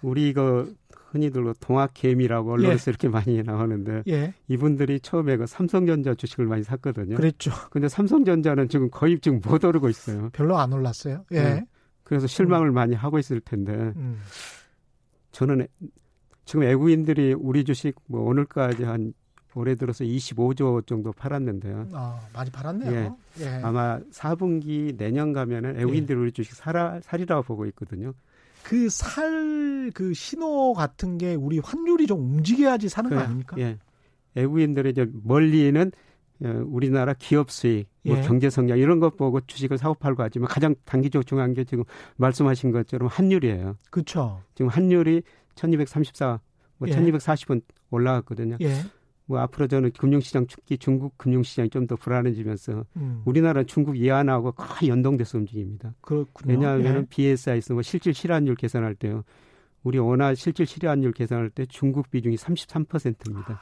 우리 이거 흔히들 뭐 동학개미라고 언론에서 이렇게 많이 나오는데 예. 이분들이 처음에 그 삼성전자 주식을 많이 샀거든요. 그랬죠. 근데 삼성전자는 지금 거의 지금 못 오르고 있어요. 별로 안 올랐어요. 예. 네. 그래서 실망을 많이 하고 있을 텐데 음. 저는 애- 지금 외국인들이 우리 주식 뭐 오늘까지 한 올해 들어서 25조 정도 팔았는데요. 아, 많이 팔았네요. 예. 아마 4분기 내년 가면은 외국인들이 우리 주식 사라, 살이라고 보고 있거든요. 그살그 신호 같은 게 우리 환율이 좀 움직여야지 사는 거 그, 아닙니까? 예. 외국인들이 이제 멀리는 어, 우리나라 기업 수익, 뭐 예. 경제 성장 이런 것 보고 주식을 사고 팔고 하지만 가장 단기적으로 중요한 게 지금 말씀하신 것처럼 환율이에요. 그렇죠. 지금 환율이 1234, 뭐 예. 1240원 올라갔거든요. 예. 뭐 앞으로 저는 금융시장 특히 중국 금융시장이 좀 더 불안해지면서 음. 우리나라는 중국 이안하고 거의 연동돼서 움직입니다. 그렇군요. 왜냐하면 예. BSI에서 뭐 실질 실환율 계산할 때요. 우리 원화 실질 실환율 계산할 때 중국 비중이 33%입니다. 그렇군요.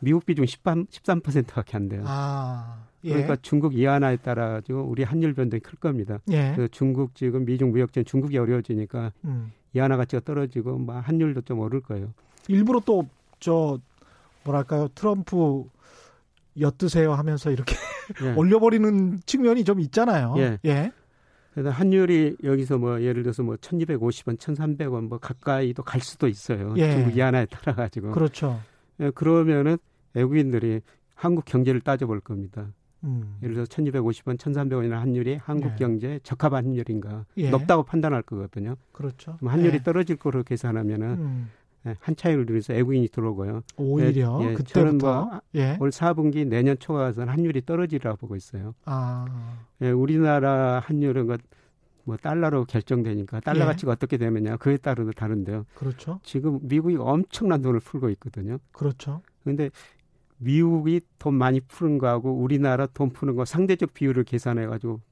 미국 비중 13, 13%밖에 안 돼요. 아. 예. 그러니까 중국 이안화에 따라 가지고 우리 환율 변동이 클 겁니다. 예. 그래서 중국 지금 미중 무역전 중국이 어려워지니까 음. 이안화 가치가 떨어지고 뭐 환율도 좀 오를 거예요. 일부러 또 저 뭐랄까요? 트럼프 엿드세요 하면서 이렇게 예. 올려버리는 측면이 좀 있잖아요. 예. 예. 그래서 환율이 여기서 뭐 예를 들어서 뭐 1250원, 1300원 뭐 가까이도 갈 수도 있어요. 예. 중국 이안화에 따라 가지고. 그렇죠. 예, 그러면은 외국인들이 한국 경제를 따져볼 겁니다. 음. 예를 들어서 1250원, 1300원이라는 환율이 한국 예. 경제에 적합한 환율인가 예. 높다고 판단할 거거든요. 그렇죠. 환율이 예. 떨어질 거로 계산하면은 음. 예, 한 차이를 누려서 외국인이 들어오고요. 오히려 예, 그때부터 뭐 예. 올 4분기 내년 초가 가서는 환율이 떨어지리라고 보고 있어요. 아. 예, 우리나라 환율은 그 뭐 달러로 결정되니까 달러 예. 가치가 어떻게 되느냐 그에 따라서 다른데요. 그렇죠. 지금 미국이 엄청난 돈을 풀고 있거든요. 그렇죠. 근데 미국이 돈 많이 푸는 거하고 우리나라 돈 푸는 거 상대적 비율을 계산해 가지고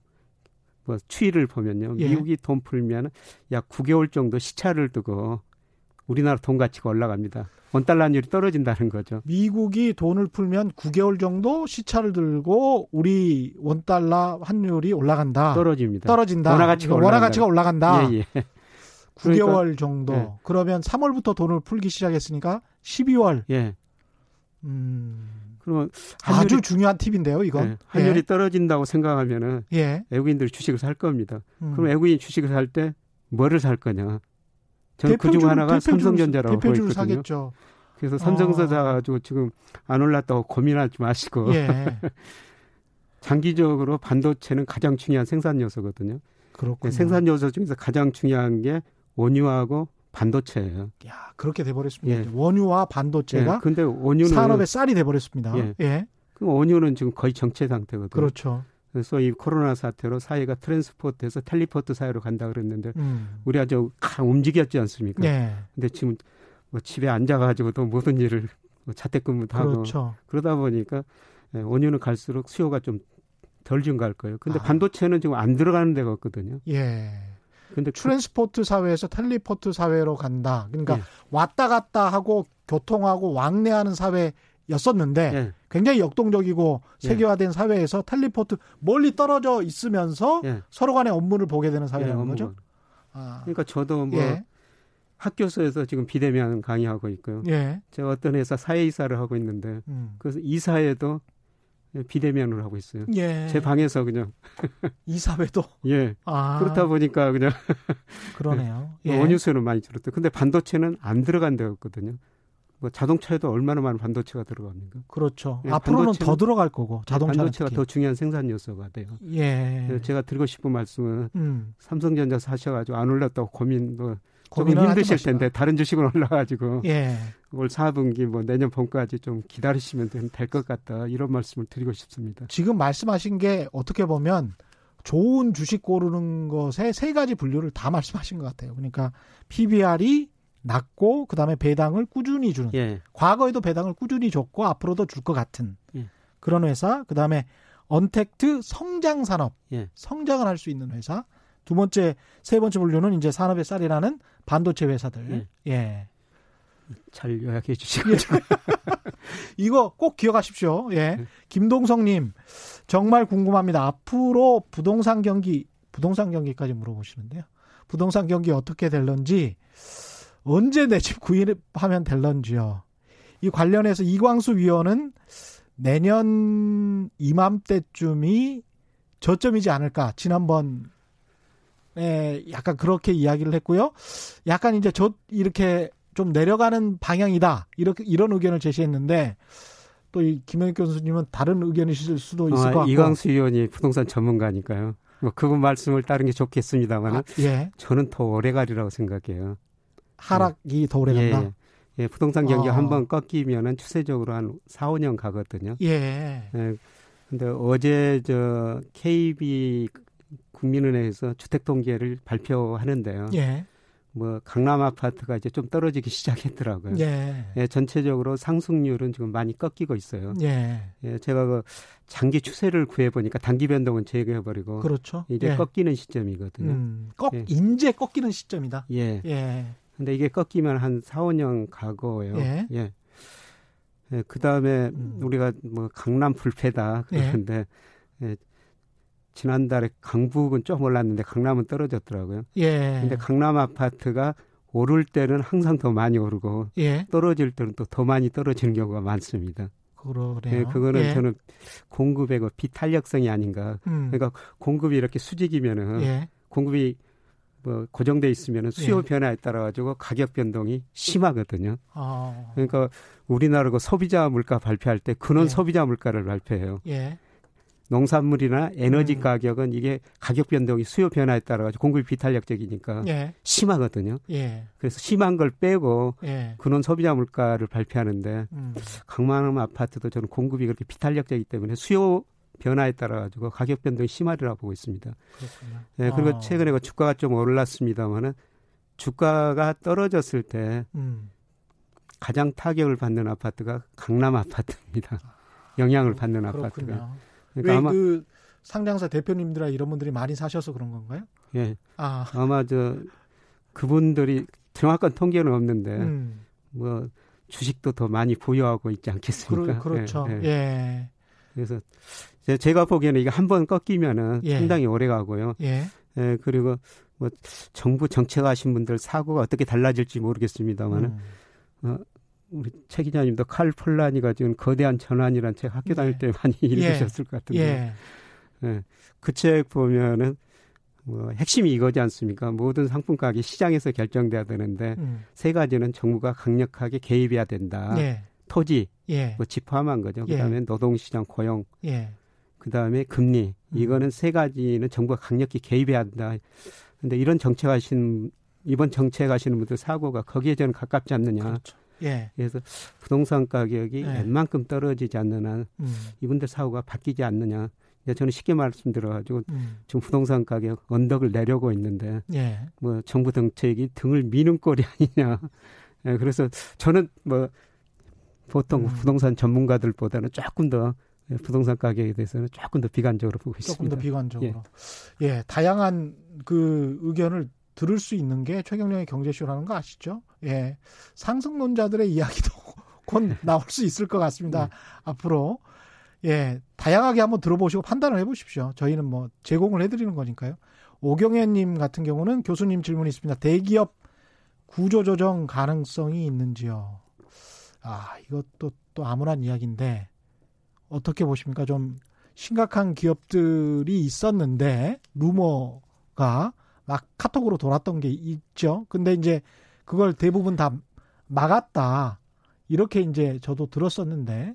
뭐 추이를 보면요. 예. 미국이 돈 풀면 약 9개월 정도 시차를 두고 우리나라 돈 가치가 올라갑니다. 원달러 환율이 떨어진다는 거죠. 미국이 돈을 풀면 9개월 정도 시차를 들고 우리 원달러 환율이 올라간다. 떨어집니다. 떨어진다. 원화 가치가 원화 올라간다. 가치가 올라간다. 예, 예. 9개월 정도. 예. 그러면 3월부터 돈을 풀기 시작했으니까 12월. 예. 음. 그러면 아주 중요한 팁인데요, 이건. 예, 환율이 떨어진다고 생각하면은 예. 외국인들이 주식을 살 겁니다. 음. 그럼 외국인 주식을 살 때 뭐를 살 거냐? 저는 그중 하나가 삼성전자라고 보고 있거든요. 사겠죠. 그래서 삼성전자 아. 가지고 지금 안 올랐다고 고민하지 마시고 예. 장기적으로 반도체는 가장 중요한 생산 요소거든요. 그렇군요. 생산 요소 중에서 가장 중요한 게 원유하고 반도체예요. 야, 그렇게 돼 버렸습니다. 예. 원유와 반도체가 예, 근데 원유는 산업의 쌀이 돼 버렸습니다. 예. 예. 그 원유는 지금 거의 정체 상태거든요. 그렇죠. 그래서 이 코로나 사태로 사회가 트랜스포트에서 텔리포트 사회로 간다 그랬는데 음. 우리 아주 강 움직였지 않습니까? 예. 근데 지금 뭐 집에 앉아가지고도 모든 일을 뭐 자택근무도 하고 그렇죠. 그러다 보니까 예, 원유는 갈수록 수요가 좀 덜 증가할 거예요. 근데 아. 반도체는 지금 안 들어가는 데가 없거든요. 예. 근데 그- transport 사회에서 텔리포트 사회로 간다. 그러니까 예. 왔다 갔다 하고 교통하고 왕래하는 사회 였었는데 예, 굉장히 역동적이고 예. 세계화된 사회에서 텔리포트 멀리 떨어져 있으면서 예, 서로 간의 업무를 보게 되는 예, 사회라는 업무가. 거죠. 아. 그러니까 저도 뭐 예. 학교에서 지금 비대면 강의하고 있고요. 예. 제가 어떤 회사 사외 이사를 하고 있는데 음. 그래서 이사에도 비대면으로 하고 있어요. 예. 제 방에서 그냥 이사회도 예 아. 그렇다 보니까 그냥 그러네요. 예. 원유수는 많이 줄었대. 근데 반도체는 안 들어간 데였거든요. 뭐 자동차에도 얼마나 많은 반도체가 들어갑니까? 그렇죠. 예, 앞으로는 더 들어갈 거고 자동차 반도체가 더 중요한 생산 요소가 돼요. 예. 제가 드리고 싶은 말씀은 음. 삼성전자 사셔가지고 안 올랐다고 고민 뭐 조금 힘드실 텐데 다른 주식은 올라가지고 예. 올 4분기 뭐 내년 봄까지 좀 기다리시면 될 것 같다 이런 말씀을 드리고 싶습니다. 지금 말씀하신 게 어떻게 보면 좋은 주식 고르는 것에 세 가지 분류를 다 말씀하신 것 같아요. 그러니까 PBR이 낮고 그다음에 배당을 꾸준히 주는 예. 과거에도 배당을 꾸준히 줬고 앞으로도 줄 것 같은 예. 그런 회사 그다음에 언택트 성장 산업 예. 성장을 할 수 있는 회사 두 번째, 세 번째 분류는 이제 산업의 쌀이라는 반도체 회사들. 예. 예. 잘 요약해 주시고. 이거 꼭 기억하십시오. 예. 네. 김동성님, 정말 궁금합니다. 앞으로 부동산 경기, 부동산 경기까지 물어보시는데요. 부동산 경기 어떻게 될런지, 언제 내 집 구입하면 될런지요. 이 관련해서 이광수 위원은 내년 이맘때쯤이 저점이지 않을까. 지난번 예, 약간 그렇게 이야기를 했고요. 약간 이제 저 이렇게 좀 내려가는 방향이다. 이렇게 이런 의견을 제시했는데 또 이 김영익 교수님은 다른 의견이실 수도 있을 아, 것 같고. 이광수 의원이 부동산 전문가니까요. 뭐 그분 말씀을 따르는 게 좋겠습니다만 아, 예. 저는 더 오래 가리라고 생각해요. 하락이 예. 더 오래 간다. 예. 예, 부동산 경기 어. 한번 꺾이면은 추세적으로 한 4, 5년 가거든요. 예. 예. 근데 어제 저 KB 국민은행에서 주택 통계를 발표하는데요. 예. 뭐 강남 아파트가 이제 좀 떨어지기 시작했더라고요. 예. 예. 전체적으로 상승률은 지금 많이 꺾이고 있어요. 예. 예 제가 그 장기 추세를 구해 보니까 단기 변동은 제거해 버리고 그렇죠. 이제 예. 꺾이는 시점이거든요. 음, 꺾 예. 인제 꺾이는 시점이다. 예. 예. 근데 이게 꺾이면 한 4, 5년 가고요. 예. 예. 예, 그다음에 음. 우리가 뭐 강남 불패다 그러는데 예. 지난달에 강북은 좀 올랐는데 강남은 떨어졌더라고요. 예. 근데 강남 아파트가 오를 때는 항상 더 많이 오르고 예. 떨어질 때는 또 더 많이 떨어지는 경우가 많습니다. 그러네요. 예, 그거는 예. 저는 공급의 그 비탄력성이 아닌가. 음. 그러니까 공급이 이렇게 수직이면은 예. 공급이 뭐 고정돼 있으면은 수요 예. 변화에 따라 가지고 가격 변동이 심하거든요. 아. 그러니까 우리나라 그 소비자 물가 발표할 때 근원 예. 소비자 물가를 발표해요. 예. 농산물이나 에너지 음. 가격은 이게 가격 변동이 수요 변화에 따라 가지고 공급이 비탄력적이니까 예. 심하거든요. 예. 그래서 심한 걸 빼고 예. 근원 소비자 물가를 발표하는데 음. 강만남 아파트도 저는 공급이 그렇게 비탄력적이기 때문에 수요 변화에 따라 가지고 가격 변동이 심하리라 보고 있습니다. 그렇군요. 예, 그리고 아. 최근에 그 주가가 좀 올랐습니다만은 주가가 떨어졌을 때 음. 가장 타격을 받는 아파트가 강남 아파트입니다. 영향을 받는 그렇군요. 아파트가. 그러니까 왜그 상장사 대표님들이나 이런 분들이 많이 사셔서 그런 건가요? 예. 아. 아마 저 그분들이 정확한 통계는 없는데 음. 뭐 주식도 더 많이 보유하고 있지 않겠습니까? 그러, 그렇죠. 예, 예. 예. 그래서 제가 보기에는 이게 한 번 꺾이면은 예. 상당히 오래 가고요. 예. 예. 그리고 뭐 정부 정책하신 분들 사고가 어떻게 달라질지 모르겠습니다만은 음. 어, 우리 최 기자님도 칼 폴라니가 지금 거대한 전환이란 책 학교 다닐 예. 때 많이 예. 읽으셨을 것 같은데. 예. 예. 그 책 보면은 뭐 핵심이 이거지 않습니까? 모든 상품 가격이 시장에서 결정돼야 되는데 음. 세 가지는 정부가 강력하게 개입해야 된다. 예. 토지, 예. 뭐집 포함한 거죠. 예. 그다음에 노동시장 고용, 예. 그다음에 금리. 음. 이거는 세 가지는 정부가 강력히 개입해야 한다. 근데 이런 정책하신 이번 정책 하시는 분들 사고가 거기에 저는 가깝지 않느냐. 그렇죠. 예. 그래서 부동산 가격이 예. 웬만큼 떨어지지 않는 한 음. 이분들 사고가 바뀌지 않느냐. 저는 쉽게 말씀드려가지고 음. 지금 부동산 가격 언덕을 내려고 있는데 예. 뭐 정부 정책이 등을 미는 꼴이 아니냐. 예, 그래서 저는 뭐 보통 음. 부동산 전문가들보다는 조금 더 부동산 가격에 대해서는 조금 더 비관적으로 보고 있습니다. 조금 더 비관적으로. 예. 예, 다양한 그 의견을 들을 수 있는 게 최경령의 경제쇼라는 거 아시죠? 예. 상승론자들의 이야기도 곧 나올 수 있을 것 같습니다. 네. 앞으로. 예. 다양하게 한번 들어보시고 판단을 해보십시오. 저희는 뭐 제공을 해드리는 거니까요. 오경혜님 같은 경우는 교수님 질문이 있습니다. 대기업 구조조정 가능성이 있는지요? 아, 이것도 또 암울한 이야기인데, 어떻게 보십니까? 좀 심각한 기업들이 있었는데 루머가 막 카톡으로 돌았던 게 있죠. 근데 이제 그걸 대부분 다 막았다. 이렇게 이제 저도 들었었는데.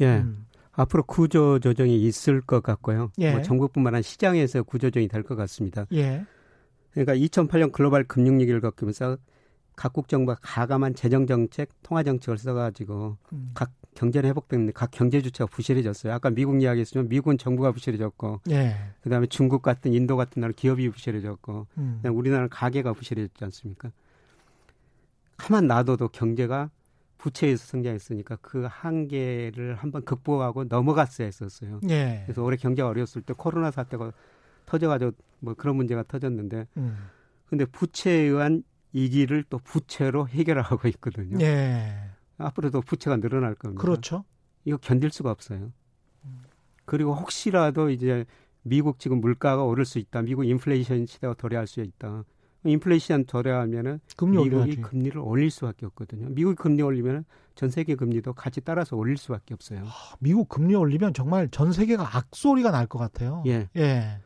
예. 음. 앞으로 구조 조정이 있을 것 같고요. 예. 뭐 전국뿐만 아니라 시장에서 구조 조정이 될 것 같습니다. 예. 그러니까 2008년 글로벌 금융위기를 겪으면서 각국 정부가 가감한 재정 정책, 통화 정책을 써가지고 음. 각 경제는 회복됐는데 각 경제 주체가 부실해졌어요. 아까 미국 이야기했지만 미국은 정부가 부실해졌고, 예. 그다음에 중국 같은 인도 같은 나라 기업이 부실해졌고, 음. 우리나라는 가계가 부실해졌지 않습니까? 가만 놔둬도 경제가 부채에서 성장했으니까 그 한계를 한번 극복하고 넘어갔어야 했었어요. 예. 그래서 올해 경제가 어려웠을 때 코로나 사태가 터져가지고 뭐 그런 문제가 터졌는데, 음. 근데 부채에 의한 이기를 또 부채로 해결하고 있거든요. 예. 앞으로도 부채가 늘어날 겁니다. 그렇죠. 이거 견딜 수가 없어요. 그리고 혹시라도 이제 미국 지금 물가가 오를 수 있다. 미국 인플레이션 시대가 도래할 수 있다. 인플레이션 도래하면은 금리 미국이 올려야지. 금리를 올릴 수밖에 없거든요. 미국이 금리 올리면 전 세계 금리도 같이 따라서 올릴 수밖에 없어요. 아, 미국 금리 올리면 정말 전 세계가 악소리가 날 것 같아요. 예. 예.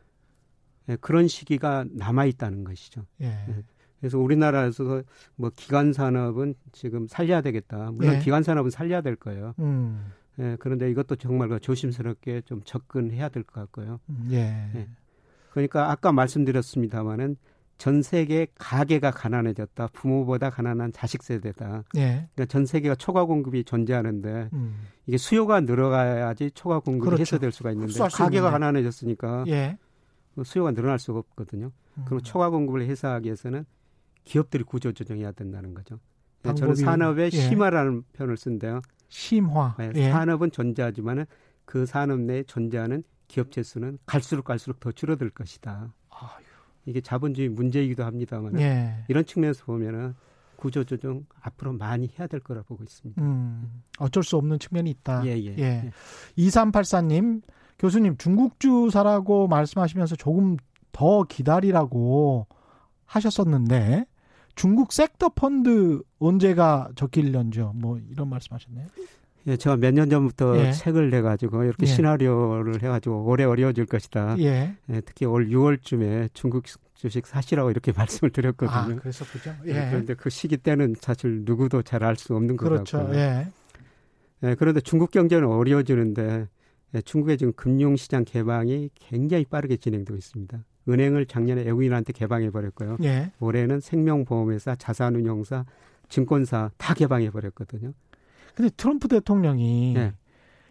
예. 그런 시기가 남아 있다는 것이죠. 예. 예. 그래서 우리나라에서 뭐 기관 산업은 지금 살려야 되겠다. 물론 예. 기관 산업은 살려야 될 거예요. 음. 예, 그런데 이것도 정말 그 조심스럽게 좀 접근해야 될 것 같고요. 음, 예. 예. 그러니까 아까 말씀드렸습니다마는 전 세계 가계가 가난해졌다. 부모보다 가난한 자식 세대다. 예. 그러니까 전 세계가 초과 공급이 존재하는데 음. 이게 수요가 늘어가야지 초과 공급이 그렇죠. 해소될 수가 있는데 가계가 가난해졌으니까 예. 뭐 수요가 늘어날 수가 없거든요. 음. 그럼 초과 공급을 해소하기 위해서는 기업들이 구조 조정해야 된다는 거죠. 방법이, 저는 산업의 예. 심화라는 표현을 쓴데요. 심화. 네, 예. 산업은 존재하지만은 그 산업 내에 존재하는 기업체 수는 갈수록 갈수록 더 줄어들 것이다. 아유. 이게 자본주의 문제이기도 합니다만 예. 이런 측면에서 보면은 구조조정 앞으로 많이 해야 될 거라 보고 있습니다. 음, 어쩔 수 없는 측면이 있다. 예, 예. 예. 2384님, 교수님, 중국주사라고 말씀하시면서 조금 더 기다리라고 하셨었는데, 중국 섹터 펀드 언제가 적힐련죠? 뭐 이런 말씀하셨네요. 예, 제가 몇 년 전부터 예. 책을 내 가지고 이렇게 예. 시나리오를 해 가지고 올해 어려워질 것이다. 예. 예. 특히 올 6월쯤에 중국 주식 사시라고 이렇게 말씀을 드렸거든요. 아, 그래서 그죠. 예. 예. 그런데 그 시기 때는 사실 누구도 잘 알 수 없는 것 그렇죠. 예. 예. 그런데 중국 경제는 어려워지는데 예, 중국의 지금 금융시장 개방이 굉장히 빠르게 진행되고 있습니다. 은행을 작년에 외국인한테 개방해 버렸고요. 예. 올해는 생명보험회사, 자산운용사, 증권사 다 개방해 버렸거든요. 근데 트럼프 대통령이 예.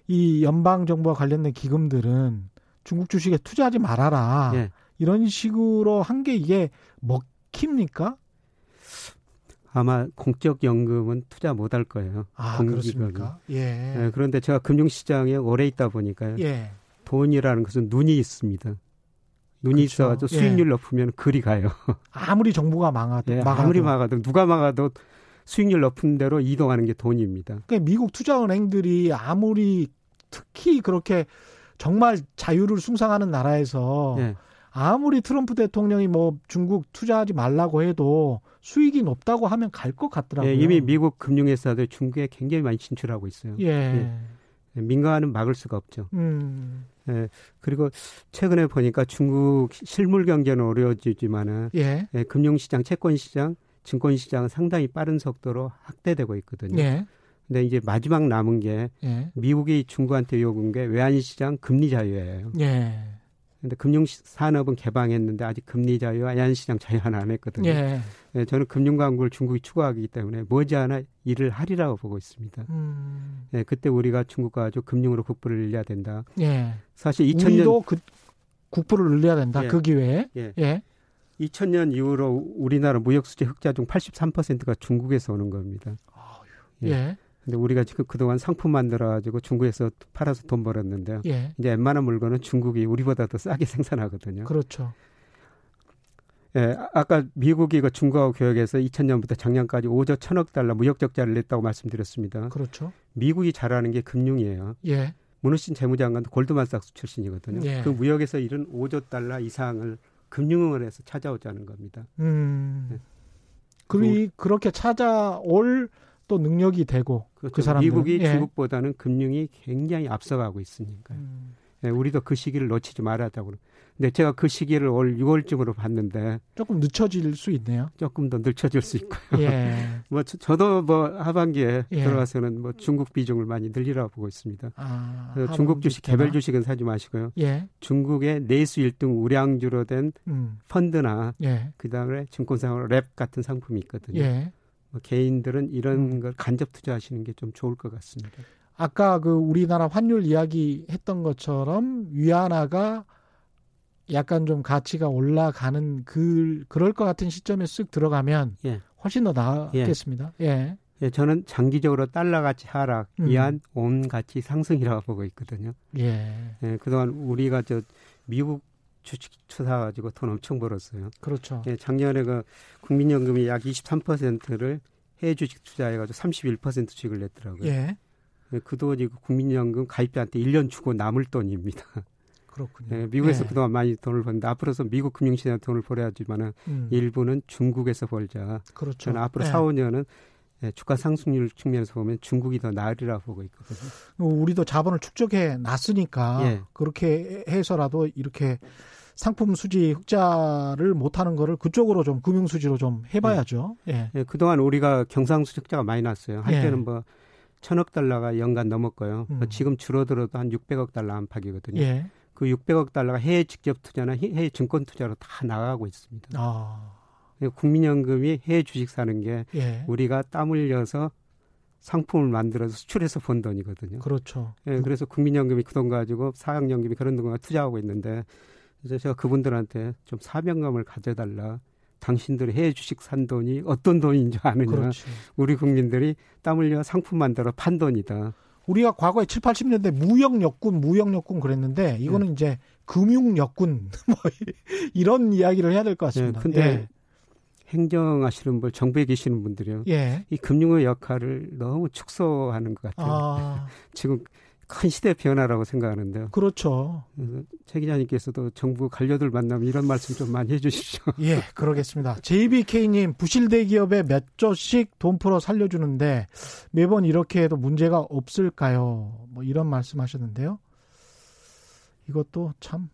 이 연방 정부와 관련된 기금들은 중국 주식에 투자하지 말아라. 예. 이런 식으로 한 게 이게 먹힙니까? 아마 공적 연금은 투자 못 할 거예요. 아, 그렇습니까? 예. 예. 그런데 제가 금융시장에 오래 있다 보니까요. 예. 돈이라는 것은 눈이 있습니다. 눈이 그렇죠. 있어가지고 수익률 예. 높으면 그리 가요. 아무리 정부가 망하도, 예, 아무리 망하도 누가 망하도 수익률 높은 대로 이동하는 게 돈입니다. 그러니까 미국 투자은행들이 아무리 특히 그렇게 정말 자유를 숭상하는 나라에서 예. 아무리 트럼프 대통령이 뭐 중국 투자하지 말라고 해도 수익이 높다고 하면 갈 것 같더라고요. 예, 이미 미국 금융회사들 중국에 굉장히 많이 진출하고 있어요. 예. 예. 민간은 막을 수가 없죠. 음. 예, 그리고 최근에 보니까 중국 실물 경제는 어려워지지만은 예. 예, 금융 시장, 채권 시장, 증권 시장은 상당히 빠른 속도로 확대되고 있거든요. 예. 근데 이제 마지막 남은 게 예. 미국이 중국한테 요구한 게 외환 시장 금리 자유예요. 예. 근데 금융 산업은 개방했는데 아직 금리 자유와 외환시장 자유 하나 안 했거든요. 예. 네, 저는 금융 강국을 중국이 추구하기 때문에 머지않아 일을 하리라고 보고 있습니다. 음. 네, 그때 우리가 중국과 아주 금융으로 국부를 늘려야 된다. 예. 사실 2000년 그 국부를 늘려야 된다. 예. 그 기회에. 예. 예. 2000년 이후로 우리나라 무역 수지 흑자 중 83%가 중국에서 오는 겁니다. 예. 예. 근데 우리가 지금 그동안 상품 만들어 가지고 중국에서 팔아서 돈 벌었는데요. 예. 이제 웬만한 물건은 중국이 우리보다 더 싸게 생산하거든요. 그렇죠. 예, 아까 미국이 그 중국하고 교역해서 2000년부터 작년까지 5조 1000억 달러 무역 적자를 냈다고 말씀드렸습니다. 그렇죠. 미국이 잘하는 게 금융이에요. 예. 문우신 재무장관도 골드만삭스 출신이거든요. 예. 그 무역에서 이런 5조 달러 이상을 금융을 해서 찾아오자는 겁니다. 음. 네. 그 그렇게 찾아올 또 능력이 되고 그렇죠. 그 사람들 미국이 예. 중국보다는 금융이 굉장히 앞서가고 있으니까. 음, 예, 우리도 그 시기를 놓치지 말아야다고. 근데 제가 그 시기를 올 6월쯤으로 봤는데 조금 늦춰질 수 있네요. 조금 더 늦춰질 수 있고요. 예. 뭐 저, 도뭐 하반기에 예. 들어가서는 뭐 중국 비중을 많이 늘리라고 보고 있습니다. 아, 그래서 중국 주식 하반기 개별. 주식은 사지 마시고요. 예. 중국의 내수 1등 우량주로 된 음. 펀드나 예. 그다음에 증권상으로 랩 같은 상품이 있거든요. 예. 뭐 개인들은 이런 음. 걸 간접 투자하시는 게 좀 좋을 것 같습니다. 아까 그 우리나라 환율 이야기 했던 것처럼 위안화가 약간 좀 가치가 올라가는 그 그럴 것 같은 시점에 쓱 들어가면 예. 훨씬 더 나았겠습니다. 예. 예, 저는 장기적으로 달러 가치 하락, 음. 위안 온 가치 상승이라고 보고 있거든요. 예. 예, 그동안 우리가 저 미국 주식 투자 가지고 돈 엄청 벌었어요. 그렇죠. 예, 작년에 그 국민연금이 약 23%를 해외 주식 투자해가지고 31% 수익을 냈더라고요. 예. 예, 그 돈이 그 국민연금 가입자한테 1년 주고 남을 돈입니다. 그렇군요. 예, 미국에서 예. 그동안 많이 돈을 버는데 앞으로서 미국 금융시장에 돈을 벌어야지만은 음, 일부는 중국에서 벌자. 그렇죠. 저는 앞으로 예. 4, 5년은 예, 주가 상승률 측면에서 보면 중국이 더 나으리라 보고 있거든요. 우리도 자본을 축적해 놨으니까 예. 그렇게 해서라도 이렇게 상품 수지 흑자를 못하는 거를 그쪽으로 좀 금융 수지로 좀 해봐야죠. 예. 예, 그동안 우리가 경상수적자가 많이 났어요. 한때는 예. 뭐 천억 달러가 연간 넘었고요. 음. 뭐 지금 줄어들어도 한 600억 달러 안팎이거든요. 예. 그 600억 달러가 해외 직접 투자나 해- 해외 증권 투자로 다 나가고 있습니다. 아, 예, 국민연금이 해외 주식 사는 게 예. 우리가 땀 흘려서 상품을 만들어서 수출해서 번 돈이거든요. 그렇죠. 예, 그래서 국민연금이 그 돈 가지고 사학연금이 그런 돈 투자하고 있는데 그래서 제가 그분들한테 좀 사명감을 가져달라. 당신들이 해외 주식 산 돈이 어떤 돈인 줄 아느냐. 그렇지. 우리 국민들이 땀 흘려 상품 만들어 판 돈이다. 우리가 과거에 7, 80년대 무역 역군, 무역 역군 그랬는데 이거는 이제 금융 역군 뭐 이런 이야기를 해야 될것 예, 같습니다. 근데 행정하시는 분, 정부에 계시는 분들이요. 예. 예. 이 금융의 역할을 너무 축소하는 것 같아요. 아, 지금 큰 시대 변화라고 생각하는데요. 그렇죠. 최 기자님께서도 정부 관료들 만나면 이런 말씀 좀 많이 해주십시오. 예, 그러겠습니다. JBK님, 부실 대 기업에 몇 조씩 돈 풀어 살려주는데 매번 이렇게 해도 문제가 없을까요? 뭐 이런 말씀 하셨는데요. 이것도 참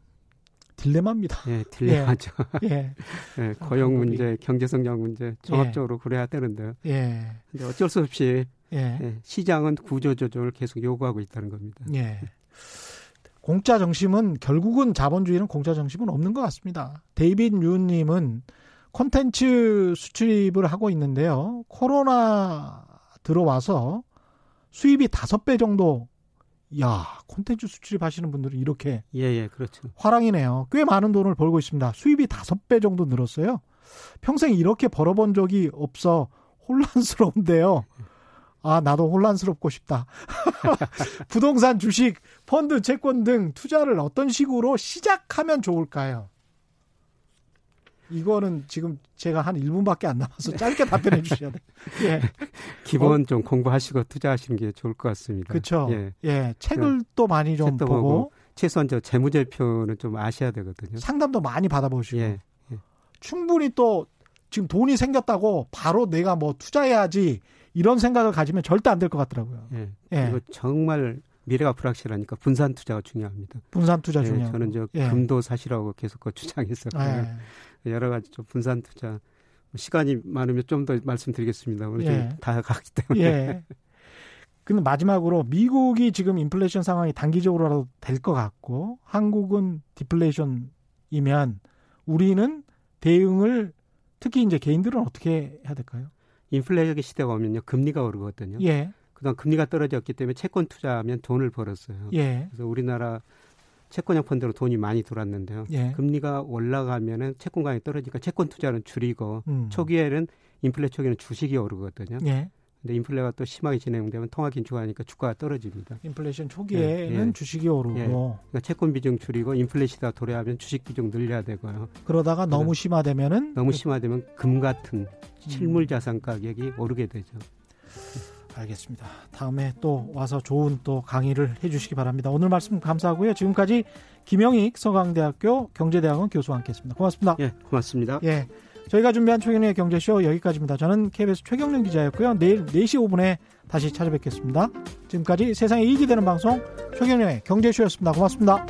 딜레마입니다. 예, 딜레마죠. 예, 예, 고용 방법이. 문제, 경제 성장 문제 종합적으로 그래야 되는데요. 예, 근데 어쩔 수 없이 예, 예, 시장은 구조 조정을 계속 요구하고 있다는 겁니다. 예. 공짜 정심은 결국은 자본주의는 공짜 정심은 없는 것 같습니다. 데이빗 뉴님은 콘텐츠 수출입을 하고 있는데요. 코로나 들어와서 수입이 다섯 배 정도, 야, 콘텐츠 수출입 하시는 분들은 이렇게 예, 예, 그렇죠. 화랑이네요. 꽤 많은 돈을 벌고 있습니다. 수입이 다섯 배 정도 늘었어요. 평생 이렇게 벌어본 적이 없어 혼란스러운데요. 아, 나도 혼란스럽고 싶다. 부동산, 주식, 펀드, 채권 등 투자를 어떤 식으로 시작하면 좋을까요? 이거는 지금 제가 한 1분밖에 안 남아서 짧게 답변해 주셔야 돼요. 예. 기본 좀 공부하시고 투자하시는 게 좋을 것 같습니다. 그렇죠. 예. 예. 책을 또 많이 좀 보고, 보고 최소한 저 재무제표는 좀 아셔야 되거든요. 상담도 많이 받아보시고 예, 충분히 또 지금 돈이 생겼다고 바로 내가 뭐 투자해야지 이런 생각을 가지면 절대 안 될 것 같더라고요. 예. 예. 그리고 정말 미래가 불확실하니까 분산 투자가 중요합니다. 분산 투자 예, 중요하고. 저는 저 예. 금도 사시라고 계속 그 주장했었고요. 예. 여러 가지 좀 분산 투자 시간이 많으면 좀 더 말씀드리겠습니다. 오늘 예. 좀다 가기 때문에 예. 근데 마지막으로 미국이 지금 인플레이션 상황이 단기적으로라도 될 것 같고 한국은 디플레이션이면 우리는 대응을 특히 이제 개인들은 어떻게 해야 될까요? 인플레이션 시대가 오면요 금리가 오르거든요. 예. 그동안 금리가 떨어졌기 때문에 채권 투자하면 돈을 벌었어요. 예. 그래서 우리나라 채권형 펀드로 돈이 많이 돌았는데요. 예. 금리가 올라가면은 채권 가격이 떨어지니까 채권 투자는 줄이고 음. 초기에는 인플레 초기에는 주식이 오르거든요. 예. 근데 인플레가 또 심하게 진행되면 통화 긴축하니까 주가가 떨어집니다. 인플레이션 초기에는 예, 예. 주식이 오르고 예. 그러니까 채권 비중 줄이고 인플레 시대가 도래하면 주식 비중 늘려야 되고요. 그러다가 너무 심화되면은 너무 심화되면 금 같은 실물 자산 가격이 오르게 되죠. 알겠습니다. 다음에 또 와서 좋은 또 강의를 해주시기 바랍니다. 오늘 말씀 감사하고요. 지금까지 김영익 서강대학교 경제대학원 교수와 함께했습니다. 고맙습니다. 예, 고맙습니다. 예, 저희가 준비한 최경련의 경제쇼 여기까지입니다. 저는 KBS 최경련 기자였고요. 내일 4시 5분에 다시 찾아뵙겠습니다. 지금까지 세상에 이익이 되는 방송 최경련의 경제쇼였습니다. 고맙습니다.